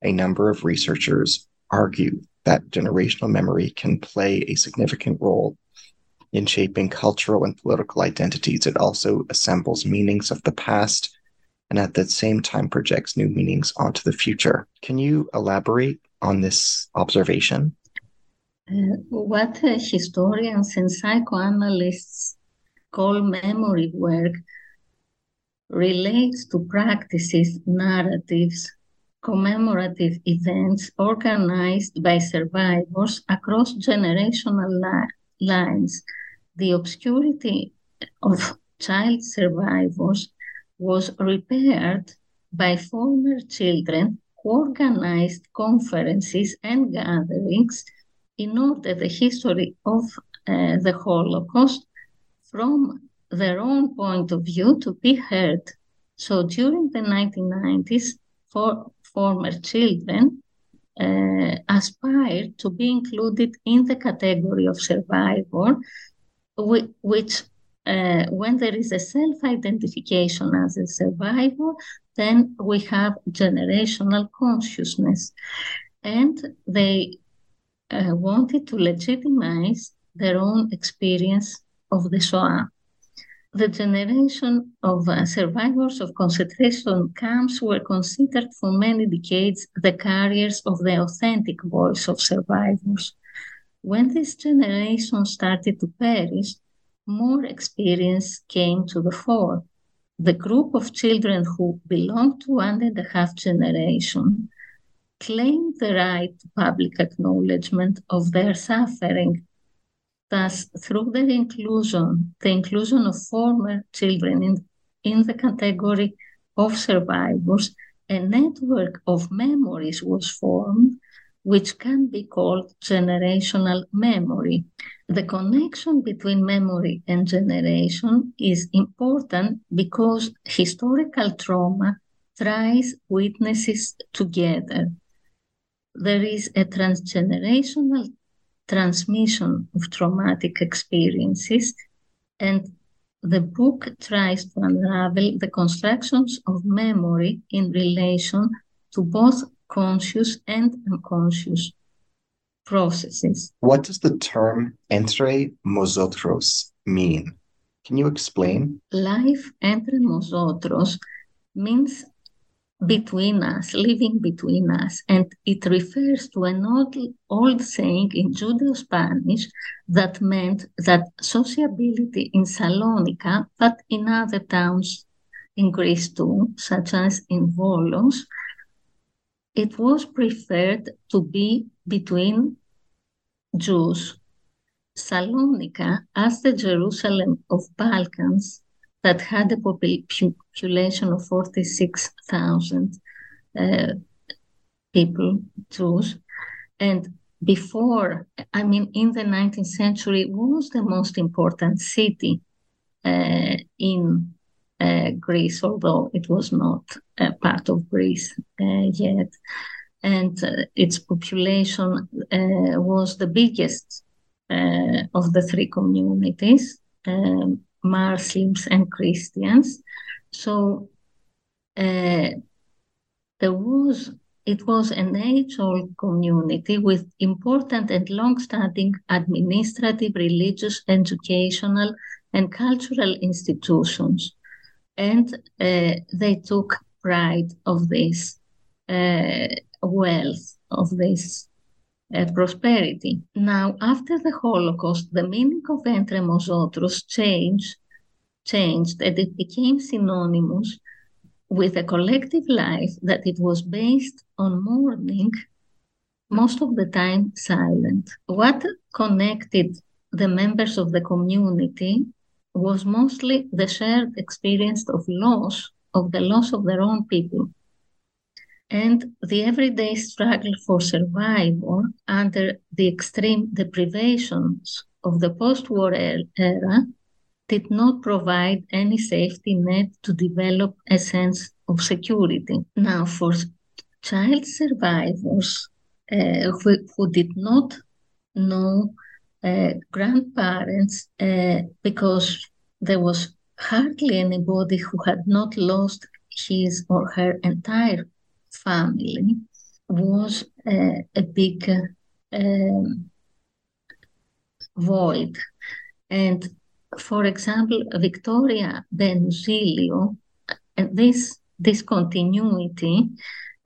a number of researchers argue that generational memory can play a significant role in shaping cultural and political identities. It also assembles meanings of the past and at the same time projects new meanings onto the future. Can you elaborate on this observation? Uh, what uh, historians and psychoanalysts call memory work relates to practices, narratives, commemorative events organized by survivors across generational li- lines. The obscurity of child survivors was repaired by former children organized conferences and gatherings in order the history of uh, the Holocaust from their own point of view to be heard. So during the 1990s, for former children uh, aspired to be included in the category of survivor, which uh, when there is a self-identification as a survivor, then we have generational consciousness. And they uh, wanted to legitimize their own experience of the Shoah. The generation of uh, survivors of concentration camps were considered for many decades the carriers of the authentic voice of survivors. When this generation started to perish, more experience came to the fore. The group of children who belong to one and a half generation claimed the right to public acknowledgement of their suffering. Thus, through their inclusion, the inclusion of former children in, in the category of survivors, a network of memories was formed which can be called generational memory. The connection between memory and generation is important because historical trauma ties witnesses together. There is a transgenerational transmission of traumatic experiences, and the book tries to unravel the constructions of memory in relation to both conscious and unconscious processes. What does the term entre nosotros mean? Can you explain? Life entre nosotros means between us, living between us. And it refers to an old, old saying in Judeo Spanish that meant that sociability in Salonika, but in other towns in Greece too, such as in Volos, it was preferred to be between Jews. Salonika, as the Jerusalem of Balkans, that had a population of 46,000 uh, people, Jews. And before, I mean, in the 19th century, was the most important city uh, in Greece, although it was not a part of Greece uh, yet. And uh, its population uh, was the biggest of the three communities. Um, Muslims and Christians. So uh, there was it was an age-old community with important and long-standing administrative, religious, educational, and cultural institutions, and uh, they took pride of this uh, wealth of this uh, prosperity. Now, after the Holocaust, the meaning of Entre Nosotros changed, changed and it became synonymous with a collective life that it was based on mourning, most of the time silent. What connected the members of the community was mostly the shared experience of loss, of the loss of their own people and the everyday struggle for survival under the extreme deprivations of the post war era did not provide any safety net to develop a sense of security. Now, for child survivors uh, who, who, did not know grandparents uh, because there was hardly anybody who had not lost his or her entire family was uh, a big um, void. And for example, Victoria Benusilio, and this discontinuity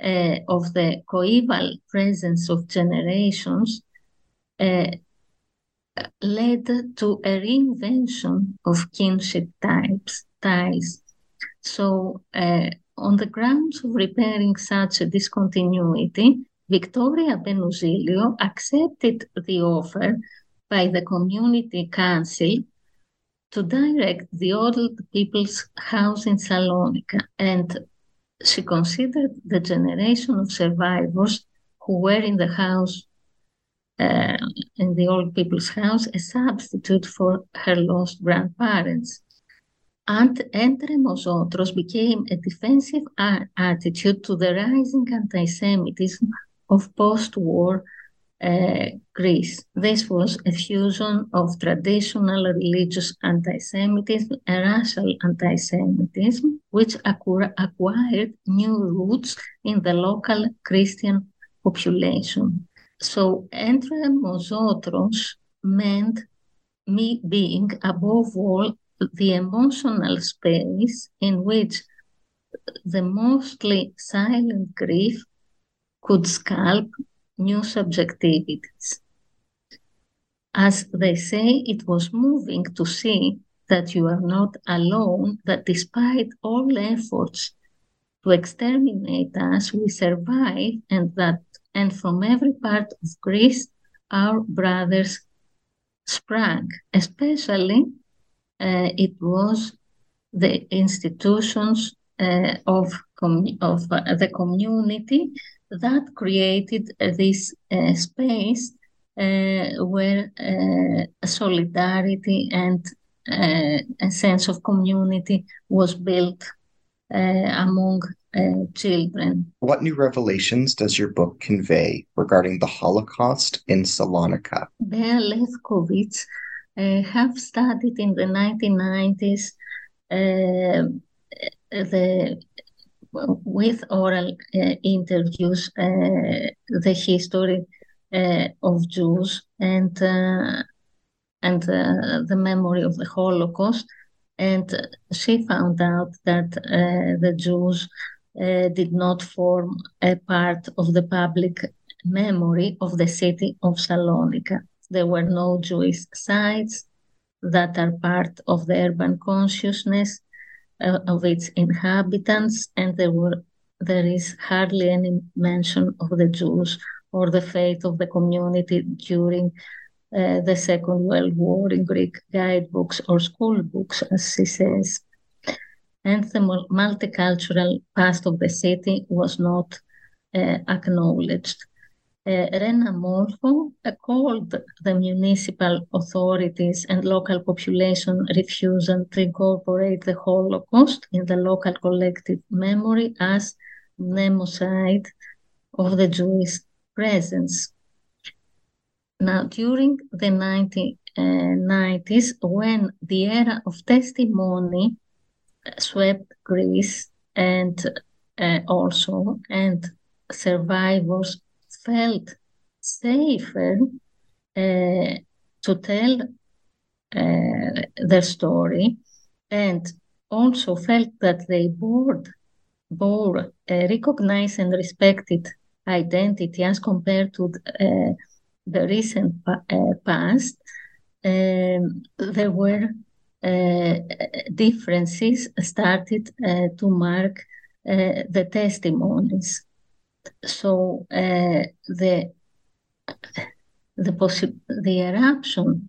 uh, of the coeval presence of generations uh, led to a reinvention of kinship types ties. So uh, on the grounds of repairing such a discontinuity, Victoria Benusilio accepted the offer by the Community Council to direct the Old People's House in Salonika, and she considered the generation of survivors who were in the house, uh, in the Old People's House, a substitute for her lost grandparents and entre nosotros became a defensive attitude to the rising anti-Semitism of post-war uh, Greece. This was a fusion of traditional religious anti-Semitism and racial anti-Semitism, which acquired new roots in the local Christian population. So, entre nosotros meant me being above all the emotional space in which the mostly silent grief could sculpt new subjectivities. As they say, it was moving to see that you are not alone, that despite all efforts to exterminate us, we survive, and that and from every part of Greece, our brothers sprang, especially uh, it was the institutions uh, of, of uh, the community that created this space where solidarity and a sense of community was built among uh, children. What new revelations does your book convey regarding the Holocaust in Salonika? Bea Lewkowicz uh, have studied in the 1990s uh, the with oral uh, interviews the history of Jews and and the memory of the Holocaust. And she found out that the Jews uh, did not form a part of the public memory of the city of Salonika. There were no Jewish sites that are part of the urban consciousness uh, of its inhabitants, and there were there is hardly any mention of the Jews or the fate of the community during uh, the Second World War in Greek guidebooks or school books, as she says. And the multicultural past of the city was not uh, acknowledged. Uh, Rena Molho uh, called the municipal authorities and local population refusal to incorporate the Holocaust in the local collective memory as mnemocide of the Jewish presence. Now, during the 1990s, uh, when the era of testimony swept Greece and uh, also and survivors felt safer uh, to tell uh, their story and also felt that they bore, bore a recognized and respected identity as compared to uh, the recent uh, past, um, there were uh, differences started uh, to mark uh, the testimonies. So uh, the the possi- the eruption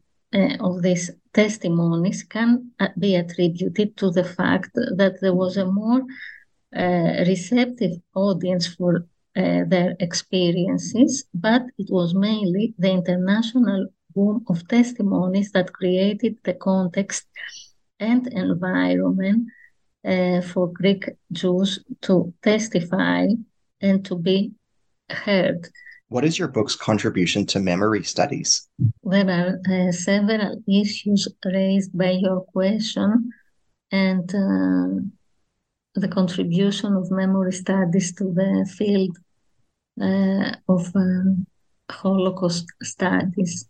of these testimonies can be attributed to the fact that there was a more receptive audience for uh, their experiences, but it was mainly the international boom of testimonies that created the context and environment uh, for Greek Jews to testify and to be heard. What is your book's contribution to memory studies? There are uh, several issues raised by your question, and uh, the contribution of memory studies to the field uh, of um, Holocaust studies.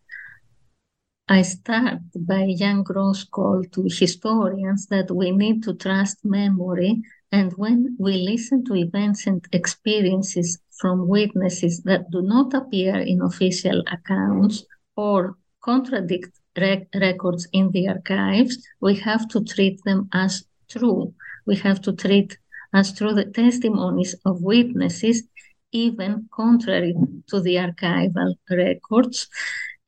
I start by Jan Gross' call to historians that we need to trust memory, and when we listen to events and experiences from witnesses that do not appear in official accounts or contradict rec- records in the archives, we have to treat them as true. We have to treat as true the testimonies of witnesses even contrary to the archival records,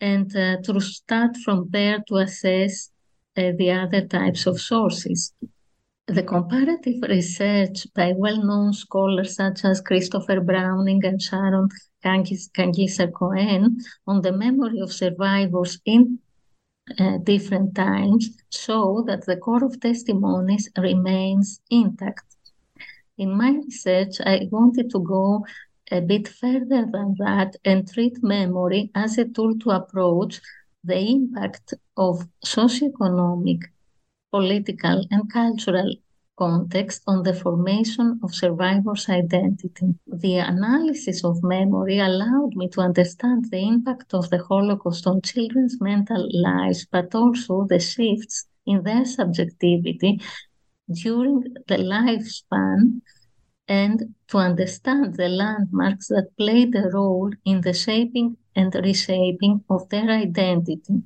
and uh, to start from there to assess uh, the other types of sources. The comparative research by well known scholars such as Christopher Browning and Sharon Kangisser Cohen on the memory of survivors in uh, different times show that the core of testimonies remains intact. In my research, I wanted to go a bit further than that and treat memory as a tool to approach the impact of socioeconomic, political, and cultural context on the formation of survivors' identity. The analysis of memory allowed me to understand the impact of the Holocaust on children's mental lives, but also the shifts in their subjectivity during the lifespan and to understand the landmarks that played a role in the shaping and reshaping of their identity.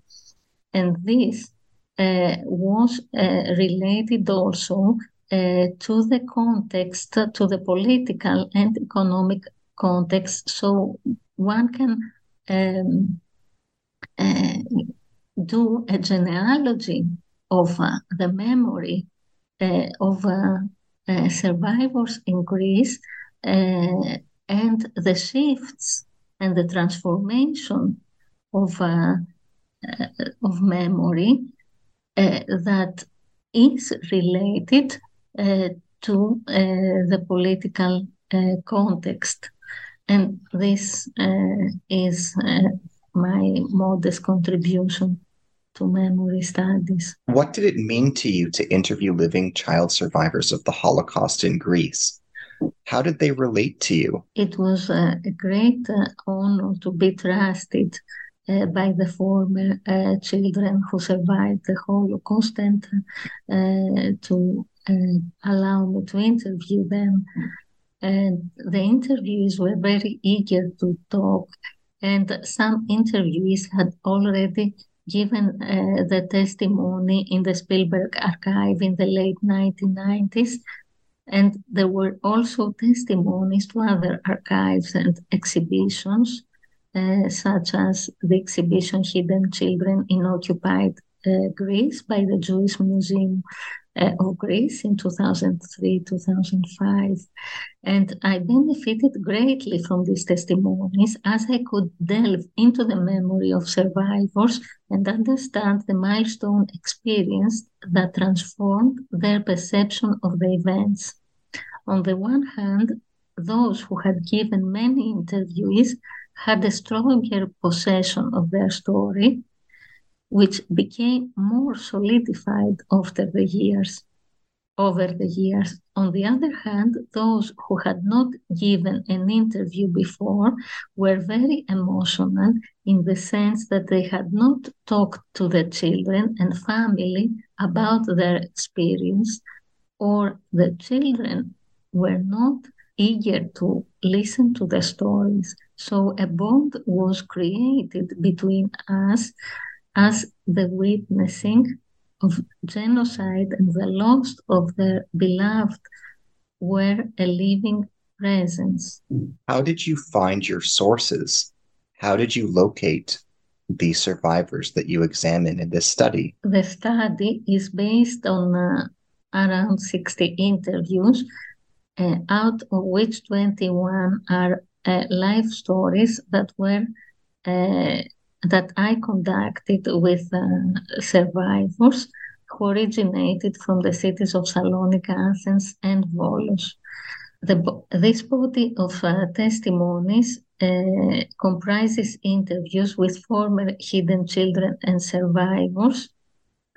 And this uh, was uh, related also uh, to the context, to the political and economic context. So one can um, uh, do a genealogy of uh, the memory uh, of uh, survivors in Greece uh, and the shifts and the transformation of, uh, uh of memory uh, that is related uh, to the political context. And this is my modest contribution to memory studies. What did it mean to you to interview living child survivors of the Holocaust in Greece? How did they relate to you? It was a, a great uh, honor to be trusted uh, by the former uh, children who survived the Holocaust and uh, to uh, allow me to interview them. And the interviewees were very eager to talk, and some interviewees had already given uh, the testimony in the Spielberg archive in the late 1990s. And there were also testimonies to other archives and exhibitions, uh, such as the exhibition Hidden Children in Occupied uh, Greece by the Jewish Museum uh, of Greece in 2003 2005. And I benefited greatly from these testimonies as I could delve into the memory of survivors and understand the milestone experience that transformed their perception of the events. On the one hand, those who had given many interviews had a stronger possession of their story which became more solidified after the years over the years. On the other hand, those who had not given an interview before were very emotional in the sense that they had not talked to the children and family about their experience, or the children were not eager to listen to the stories. So a bond was created between us as the witnessing of genocide and the loss of their beloved were a living presence. How did you find your sources? How did you locate the survivors that you examine in this study? The study is based on uh, around 60 interviews, uh, out of which 21 are uh, life stories that were uh, that I conducted with uh, survivors who originated from the cities of Salonika, Athens, and Volos. The, this body of uh, testimonies uh, comprises interviews with former hidden children and survivors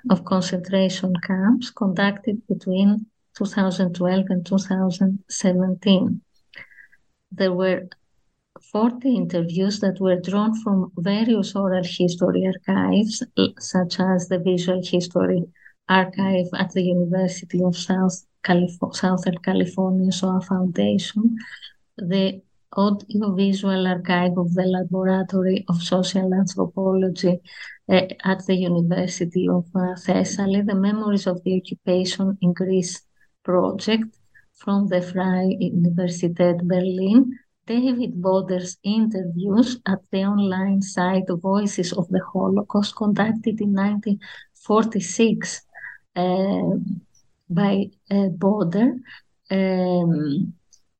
of concentration camps conducted between 2012 and 2017. There were 40 interviews that were drawn from various oral history archives, such as the Visual History Archive at the University of South Calif- Southern California Shoah Foundation, the Audiovisual Archive of the Laboratory of Social Anthropology uh, at the University of uh, Thessaly, the Memories of the Occupation in Greece project from the Freie Universität Berlin, David Boder's interviews at the online site Voices of the Holocaust conducted in 1946 uh, by uh, Boder um,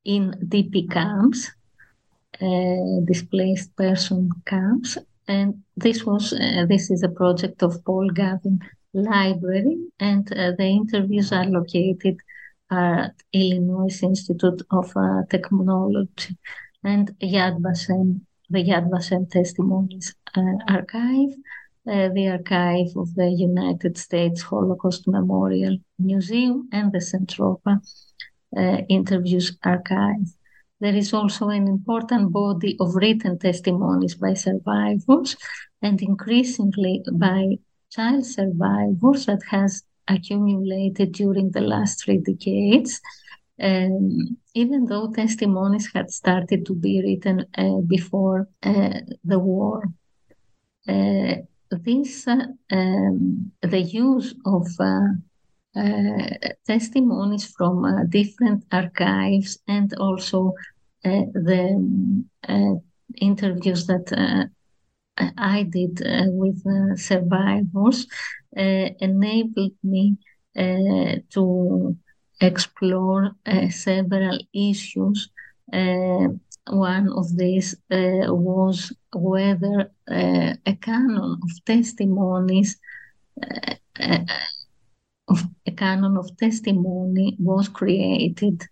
in DP camps, uh, displaced person camps. And this was uh, this is a project of Paul Galvin Library, and uh, the interviews are located at Illinois Institute of uh, Technology and Yad Vashem, the Yad Vashem Testimonies uh, Archive, uh, the archive of the United States Holocaust Memorial Museum, and the Centropa uh, Interviews Archive. There is also an important body of written testimonies by survivors and increasingly by child survivors that has accumulated during the last three decades. Um, even though testimonies had started to be written uh, before uh, the war, uh, this uh, um, the use of uh, uh, testimonies from different archives and also the interviews that I did uh, with uh, survivors uh, enabled me uh, to explore uh, several issues. Uh, one of these was whether a canon of testimonies of a canon of testimony was created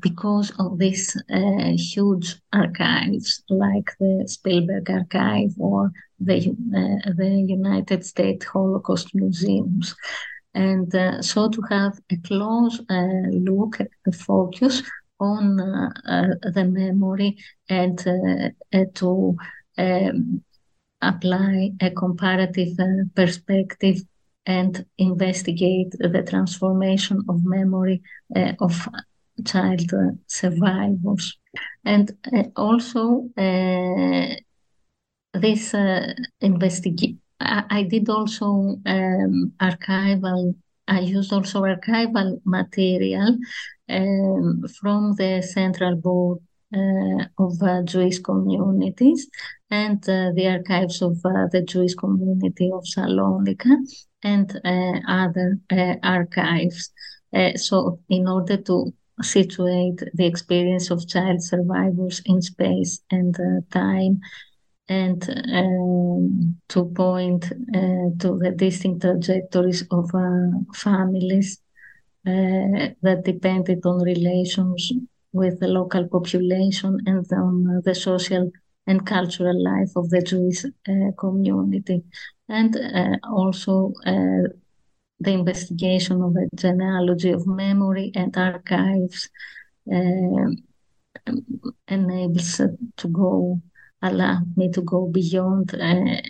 because of these uh, huge archives like the Spielberg Archive or the, uh, the United States Holocaust Museums. And uh, so to have a close uh, look at the focus on uh, uh, the memory and to um, apply a comparative perspective and investigate the transformation of memory of child survivors. And uh, also, uh, this uh, investigation, I, did also um, archival, I used also archival material um, from the Central Board uh, of uh, Jewish Communities and uh, the archives of the Jewish community of Salonika and other archives. so, in order to situate the experience of child survivors in space and time, and um, to point uh, to the distinct trajectories of uh, families uh, that depended on relations with the local population and on the social and cultural life of the Jewish uh, community. And uh, also uh, the investigation of a genealogy of memory and archives um, enables to go allow me to go beyond uh,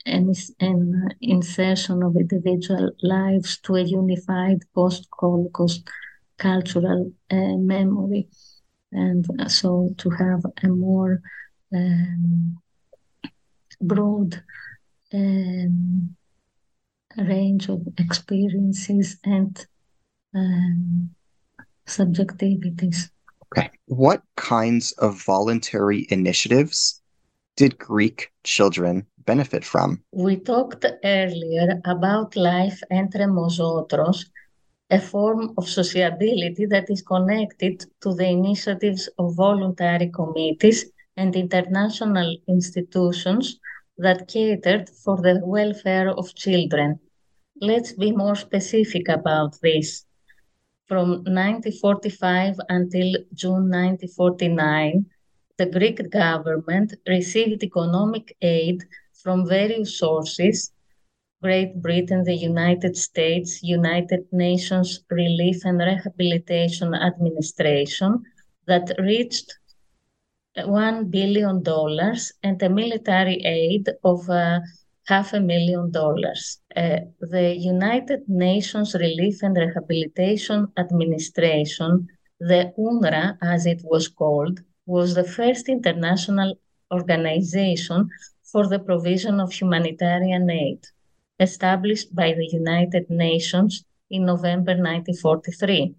an, an insertion of individual lives to a unified post-Holocaust cultural uh, memory. And so to have a more um, broad um, range of experiences and um, subjectivities. Okay. What kinds of voluntary initiatives did Greek children benefit from? We talked earlier about life entre nosotros, a form of sociability that is connected to the initiatives of voluntary committees and international institutions that catered for the welfare of children. Let's be more specific about this. From 1945 until June 1949, the Greek government received economic aid from various sources Great Britain, the United States, United Nations Relief and Rehabilitation Administration that reached $1 billion and a military aid of uh, half a million dollars. Uh, the United Nations Relief and Rehabilitation Administration, the UNRRA as it was called, was the first international organization for the provision of humanitarian aid, established by the United Nations in November 1943.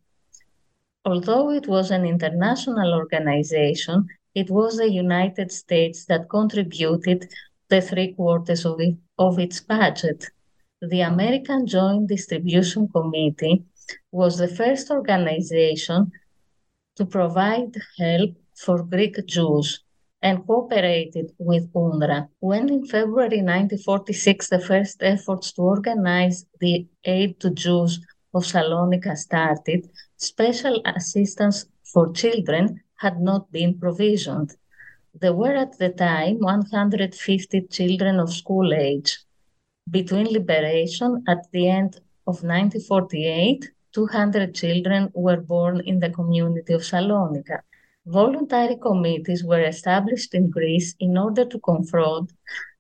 Although it was an international organization, it was the United States that contributed the three quarters of, it, of its budget. The American Joint Distribution Committee was the first organization to provide help for Greek Jews and cooperated with UNRRA. When in February 1946 the first efforts to organize the aid to Jews of Salonika started, special assistance for children had not been provisioned. There were at the time 150 children of school age. Between liberation at the end of 1948, 200 children were born in the community of Salonika. Voluntary committees were established in Greece in order to confront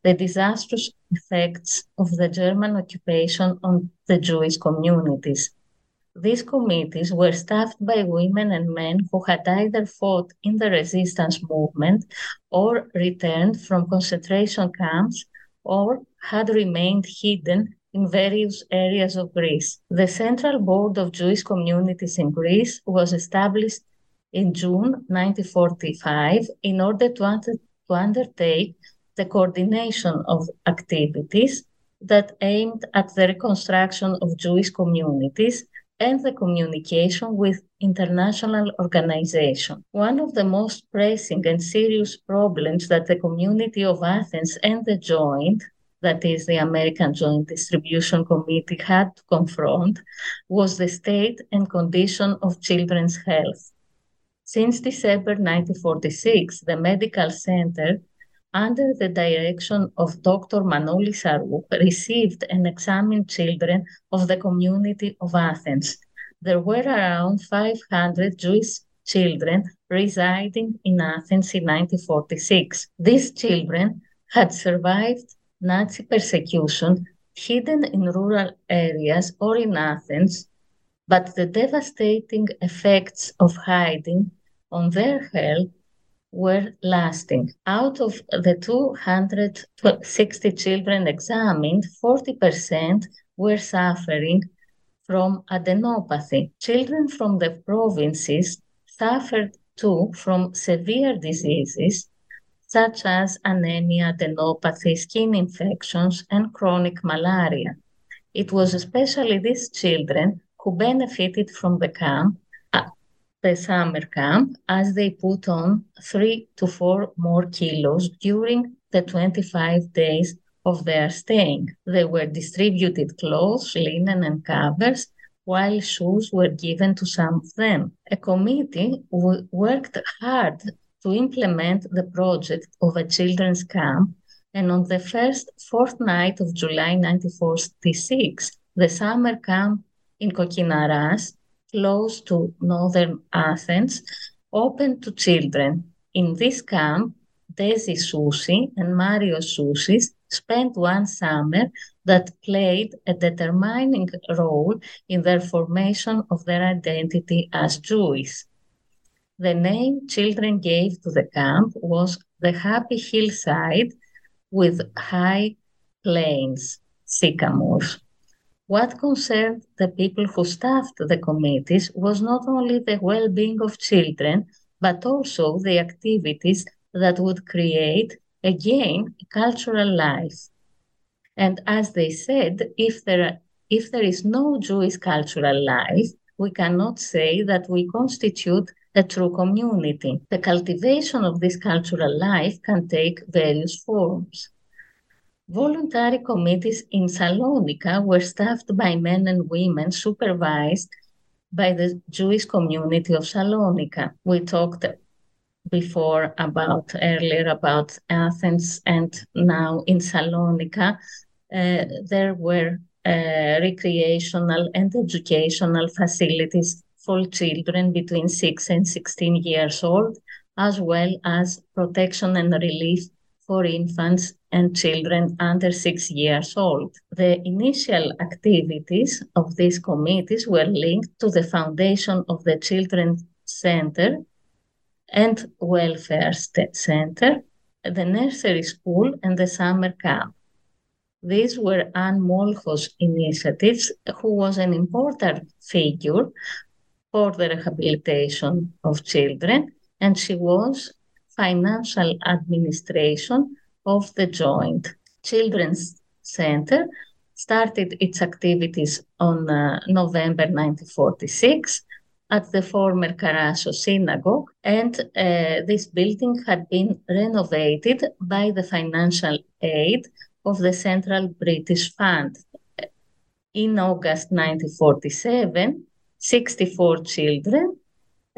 the disastrous effects of the German occupation on the Jewish communities. These committees were staffed by women and men who had either fought in the resistance movement or returned from concentration camps or had remained hidden in various areas of Greece. The Central Board of Jewish Communities in Greece was established in June 1945 in order to, under, to undertake the coordination of activities that aimed at the reconstruction of Jewish communities and the communication with international organizations. One of the most pressing and serious problems that the community of Athens and the Joint, that is the American Joint Distribution Committee, had to confront was the state and condition of children's health. Since December 1946, the medical center, under the direction of Dr. Manolis Sarou, received and examined children of the community of Athens. There were around 500 Jewish children residing in Athens in 1946. These children had survived Nazi persecution hidden in rural areas or in Athens but the devastating effects of hiding on their health were lasting. Out of the 260 children examined, 40% were suffering from adenopathy. Children from the provinces suffered too from severe diseases such as anemia, adenopathy, skin infections, and chronic malaria. It was especially these children who benefited from the camp, the summer camp, as they put on three to four more kilos during the 25 days of their staying. They were distributed clothes, linen, and covers, while shoes were given to some of them. A committee w- worked hard to implement the project of a children's camp, and on the first fortnight of July 1946, the summer camp in Kokkinaras, close to northern Athens, open to children. In this camp, Desi Sousi and Mario Sousis spent one summer that played a determining role in their formation of their identity as Jewish. The name children gave to the camp was the Happy Hillside with high plains, sycamores. What concerned the people who staffed the committees was not only the well being of children, but also the activities that would create, again, cultural life. And as they said, if there, if there is no Jewish cultural life, we cannot say that we constitute a true community. The cultivation of this cultural life can take various forms. Voluntary committees in Salonika were staffed by men and women supervised by the Jewish community of Salonika. We talked before about earlier about Athens and now in Salonika. Uh, there were uh, recreational and educational facilities for children between 6 and 16 years old, as well as protection and relief for infants and children under six years old. The initial activities of these committees were linked to the foundation of the Children's Center and Welfare Center, the nursery school, and the summer camp. These were Anne Molho's initiatives, who was an important figure for the rehabilitation of children, and she was financial administration of the Joint Children's Center started its activities on uh, November 1946 at the former Karasso Synagogue, and uh, this building had been renovated by the financial aid of the Central British Fund. In August 1947, 64 children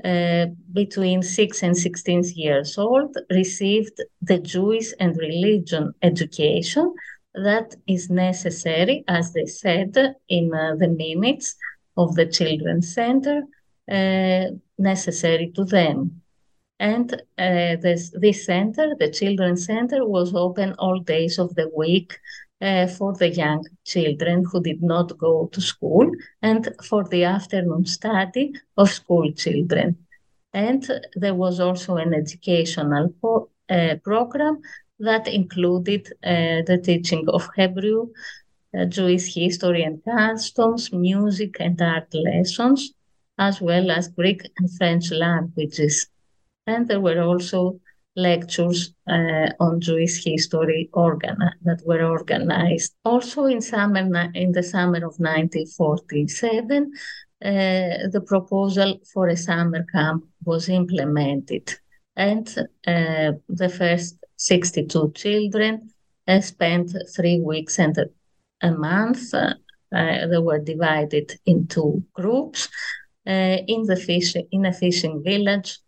uh, between 6 and 16 years old received the Jewish and religion education that is necessary, as they said in uh, the minutes of the Children's Center, uh, necessary to them. And uh, this, this center, the Children's Center, was open all days of the week uh, for the young children who did not go to school and for the afternoon study of school children. And there was also an educational po- uh, program that included uh, the teaching of Hebrew, uh, Jewish history and customs, music and art lessons, as well as Greek and French languages. And there were also lectures uh, on Jewish history organ- that were organized. Also in summer in the summer of 1947, uh, the proposal for a summer camp was implemented, and uh, the first 62 children uh, spent three weeks and a, month. Uh, they were divided into groups uh, in the fish in a fishing village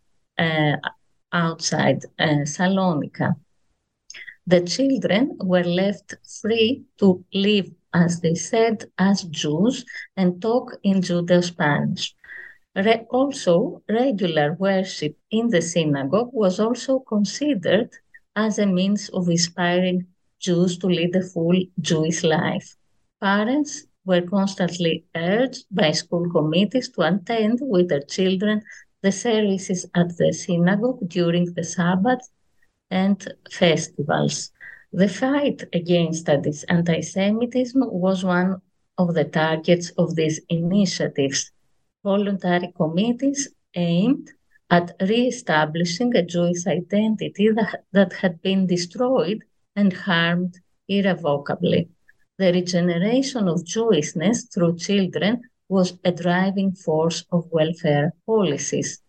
outside uh, Salonika. The children were left free to live, as they said, as Jews and talk in Judeo Spanish. Re- also, regular worship in the synagogue was also considered as a means of inspiring Jews to lead a full Jewish life. Parents were constantly urged by school committees to attend with their children the services at the synagogue during the Sabbath and festivals. The fight against this anti Semitism was one of the targets of these initiatives. Voluntary committees aimed at re-establishing a Jewish identity that, that had been destroyed and harmed irrevocably. The regeneration of Jewishness through children was a driving force of welfare policies.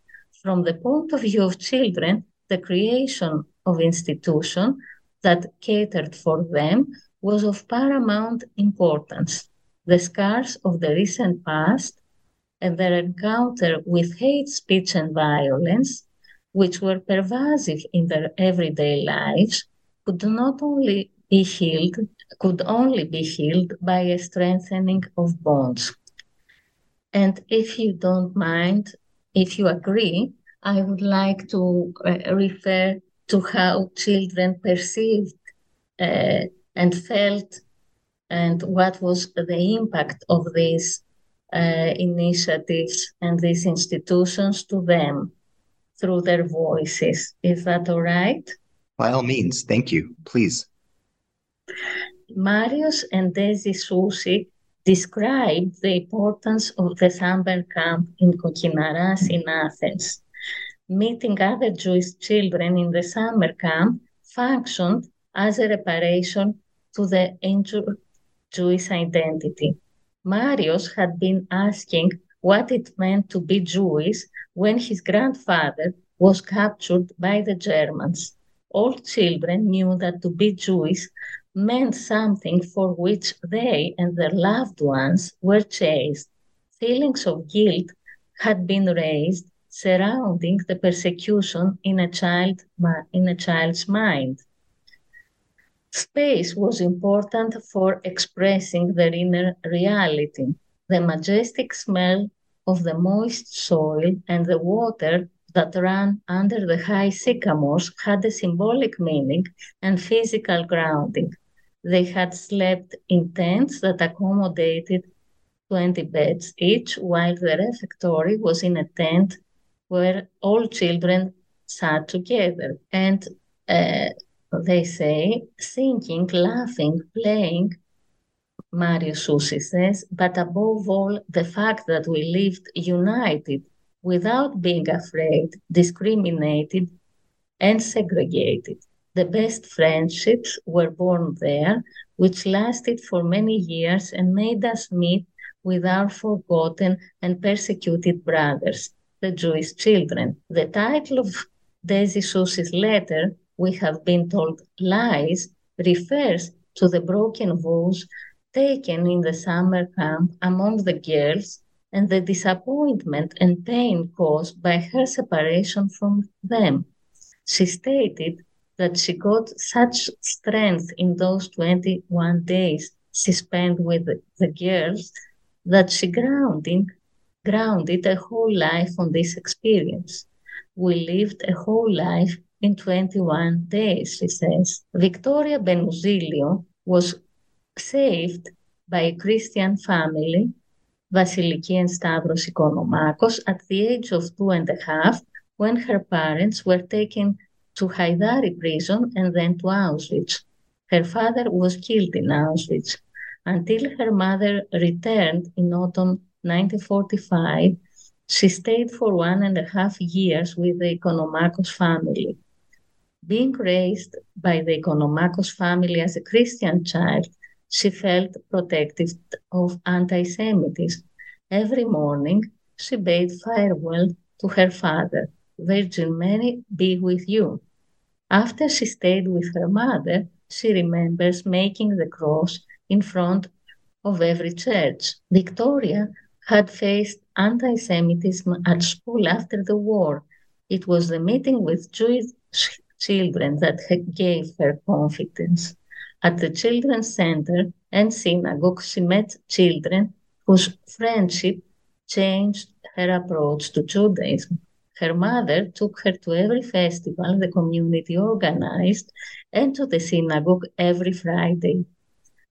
From the point of view of children, the creation of institutions that catered for them was of paramount importance. The scars of the recent past and their encounter with hate speech and violence, which were pervasive in their everyday lives, could not only be healed, could only be healed by a strengthening of bonds. And if you don't mind, if you agree, I would like to uh, refer to how children perceived uh, and felt and what was the impact of these uh, initiatives and these institutions to them through their voices. Is that all right? By all means, thank you. Please. Marius and Desi Soucy described the importance of the summer camp in Kokkinaras in Athens. Meeting other Jewish children in the summer camp functioned as a reparation to the injured Jewish identity. Marius had been asking what it meant to be Jewish when his grandfather was captured by the Germans. All children knew that to be Jewish meant something for which they and their loved ones were chased. Feelings of guilt had been raised surrounding the persecution in a, child, in a child's mind. Space was important for expressing their inner reality. The majestic smell of the moist soil and the water that ran under the high sycamores had a symbolic meaning and physical grounding. They had slept in tents that accommodated 20 beds each, while the refectory was in a tent where all children sat together. And uh, they say, singing, laughing, playing, Mario Soucy says, but above all, the fact that we lived united without being afraid, discriminated, and segregated. The best friendships were born there, which lasted for many years and made us meet with our forgotten and persecuted brothers, the Jewish children. The title of Desi Soucy's letter, We Have Been Told Lies, refers to the broken vows taken in the summer camp among the girls and the disappointment and pain caused by her separation from them. She stated that she got such strength in those 21 days she spent with the girls that she grounded, grounded a whole life on this experience. We lived a whole life in 21 days, she says. Victoria Benuzilio was saved by a Christian family, Vasiliki and Stavros at the age of two and a half when her parents were taken to Haidari prison and then to Auschwitz. Her father was killed in Auschwitz. Until her mother returned in autumn 1945, she stayed for one and a half years with the Ikonomakos family. Being raised by the Ikonomakos family as a Christian child, she felt protective of anti Semitism. Every morning, she bade farewell to her father Virgin Mary be with you. After she stayed with her mother, she remembers making the cross in front of every church. Victoria had faced anti Semitism at school after the war. It was the meeting with Jewish children that gave her confidence. At the Children's Center and Synagogue, she met children whose friendship changed her approach to Judaism. Her mother took her to every festival the community organized and to the synagogue every Friday.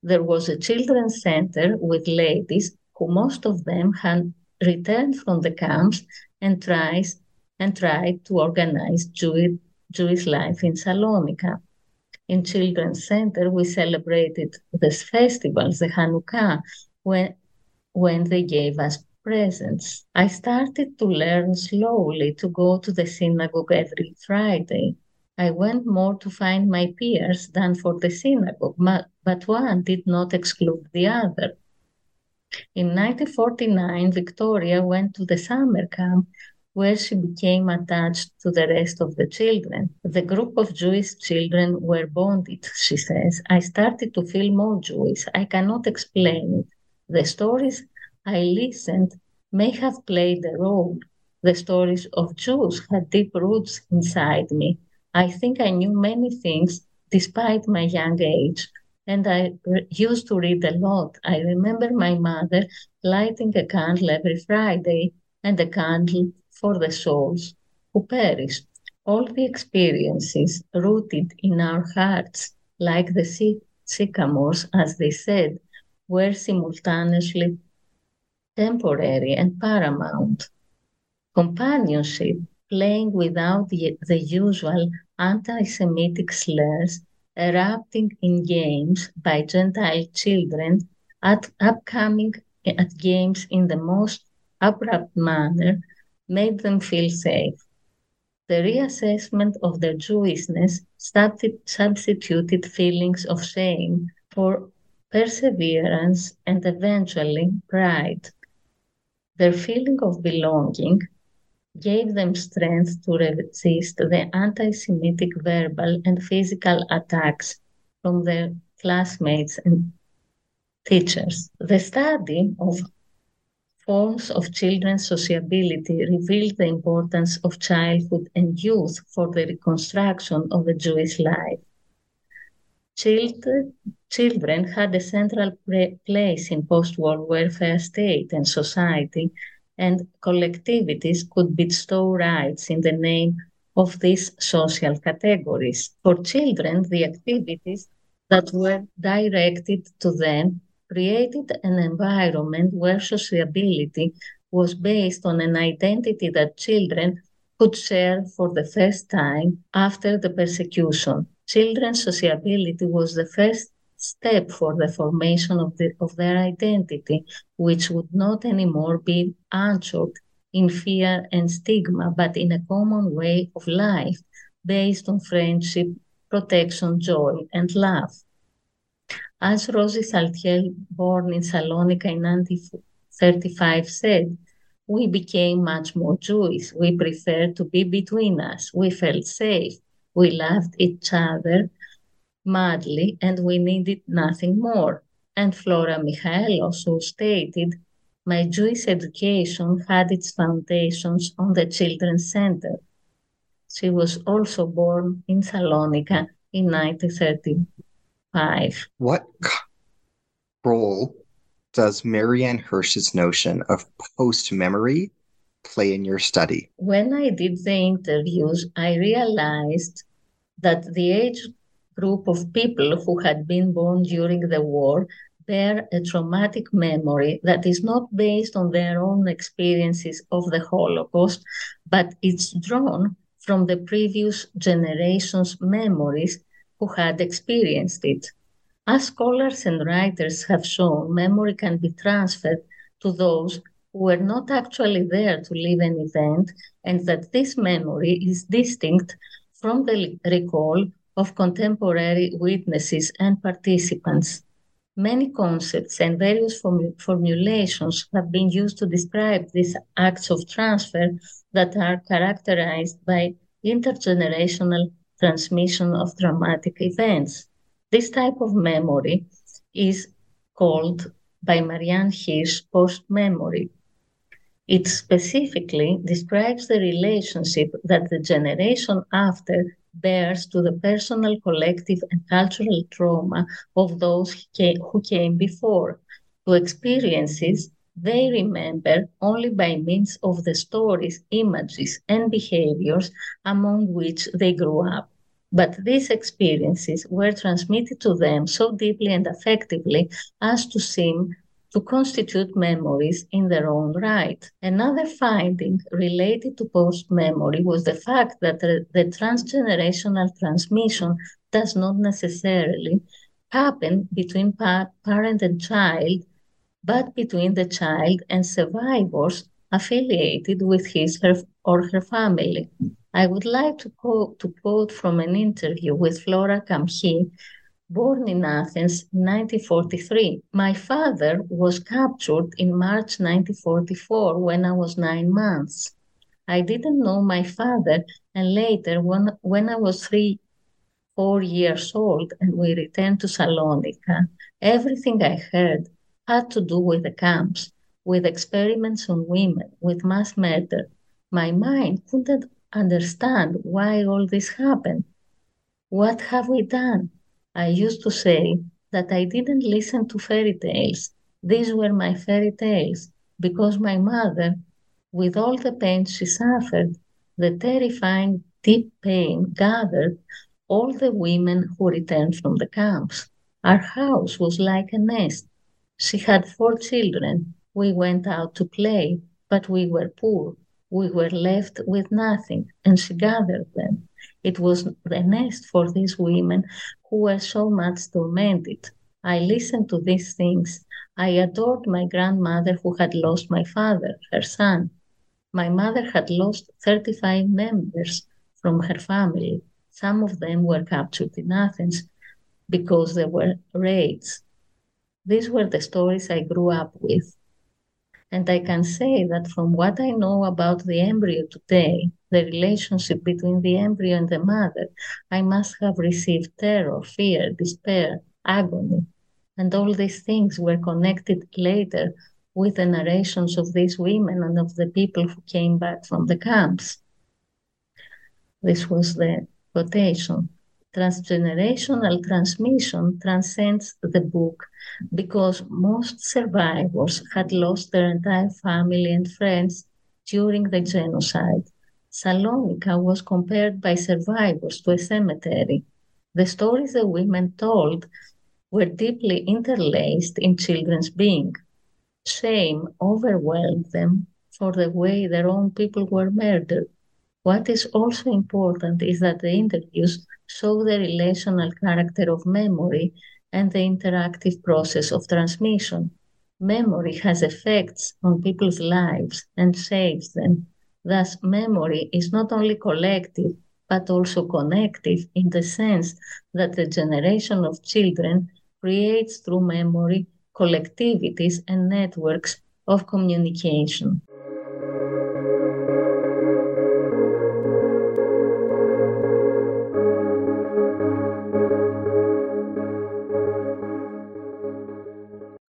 there was a children's center with ladies who most of them had returned from the camps and tries and tried to organize Jewish, Jewish life in Salonika. In Children's Center, we celebrated this festival, the Hanukkah, when, when they gave us presents. I started to learn slowly to go to the synagogue every Friday. I went more to find my peers than for the synagogue, but one did not exclude the other. In 1949, Victoria went to the summer camp where she became attached to the rest of the children. The group of Jewish children were bonded, she says. I started to feel more Jewish. I cannot explain it. The stories I listened may have played a role. The stories of Jews had deep roots inside me. I think I knew many things despite my young age, and I re- used to read a lot. I remember my mother lighting a candle every Friday and a candle for the souls who perished. All the experiences rooted in our hearts, like the sycamores, as they said, were simultaneously temporary and paramount. Companionship, playing without the, the usual anti Semitic slurs, erupting in games by Gentile children, at upcoming at games in the most abrupt manner, made them feel safe. The reassessment of their Jewishness substituted feelings of shame for perseverance and eventually pride. Their feeling of belonging gave them strength to resist the anti Semitic verbal and physical attacks from their classmates and teachers. The study of forms of children's sociability revealed the importance of childhood and youth for the reconstruction of the Jewish life. Children, children had a central place in post-war welfare state and society, and collectivities could bestow rights in the name of these social categories. For children, the activities that were directed to them created an environment where sociability was based on an identity that children could share for the first time after the persecution children's sociability was the first step for the formation of, the, of their identity, which would not anymore be anchored in fear and stigma, but in a common way of life based on friendship, protection, joy, and love. As Rosie Saltiel, born in Salonika in 1935, said, we became much more Jewish. We preferred to be between us. We felt safe. We loved each other madly and we needed nothing more. And Flora Michael also stated, my Jewish education had its foundations on the Children's Center. She was also born in Salonika in 1935. What role does Marianne Hirsch's notion of post memory play in your study? When I did the interviews, I realized that the age group of people who had been born during the war bear a traumatic memory that is not based on their own experiences of the Holocaust, but it's drawn from the previous generation's memories who had experienced it. As scholars and writers have shown, memory can be transferred to those were not actually there to live an event, and that this memory is distinct from the recall of contemporary witnesses and participants. Many concepts and various form- formulations have been used to describe these acts of transfer that are characterized by intergenerational transmission of dramatic events. This type of memory is called by Marianne Hirsch post memory. It specifically describes the relationship that the generation after bears to the personal, collective, and cultural trauma of those who came before, to experiences they remember only by means of the stories, images, and behaviors among which they grew up. But these experiences were transmitted to them so deeply and effectively as to seem to constitute memories in their own right. Another finding related to post memory was the fact that the, transgenerational transmission does not necessarily happen between pa- parent and child, but between the child and survivors affiliated with his her, or her family. I would like to quote, to quote from an interview with Flora Kamhi, born in Athens in 1943. My father was captured in March 1944 when I was nine months. I didn't know my father, and later, when, when I was three, four years old, and we returned to Salonika, everything I heard had to do with the camps, with experiments on women, with mass murder. My mind couldn't understand why all this happened. What have we done? I used to say that I didn't listen to fairy tales. These were my fairy tales because my mother, with all the pain she suffered, the terrifying deep pain gathered all the women who returned from the camps. Our house was like a nest. She had four children. We went out to play, but we were poor. We were left with nothing, and she gathered them. It was the nest for these women who were so much tormented. I listened to these things. I adored my grandmother who had lost my father, her son. My mother had lost 35 members from her family. Some of them were captured in Athens because there were raids. These were the stories I grew up with. And I can say that from what I know about the embryo today, the relationship between the embryo and the mother, I must have received terror, fear, despair, agony. And all these things were connected later with the narrations of these women and of the people who came back from the camps. This was the quotation transgenerational transmission transcends the book because most survivors had lost their entire family and friends during the genocide. Salonika was compared by survivors to a cemetery. The stories the women told were deeply interlaced in children's being. Shame overwhelmed them for the way their own people were murdered. What is also important is that the interviews show the relational character of memory and the interactive process of transmission. Memory has effects on people's lives and shapes them. Thus, memory is not only collective, but also connective in the sense that the generation of children creates through memory collectivities and networks of communication.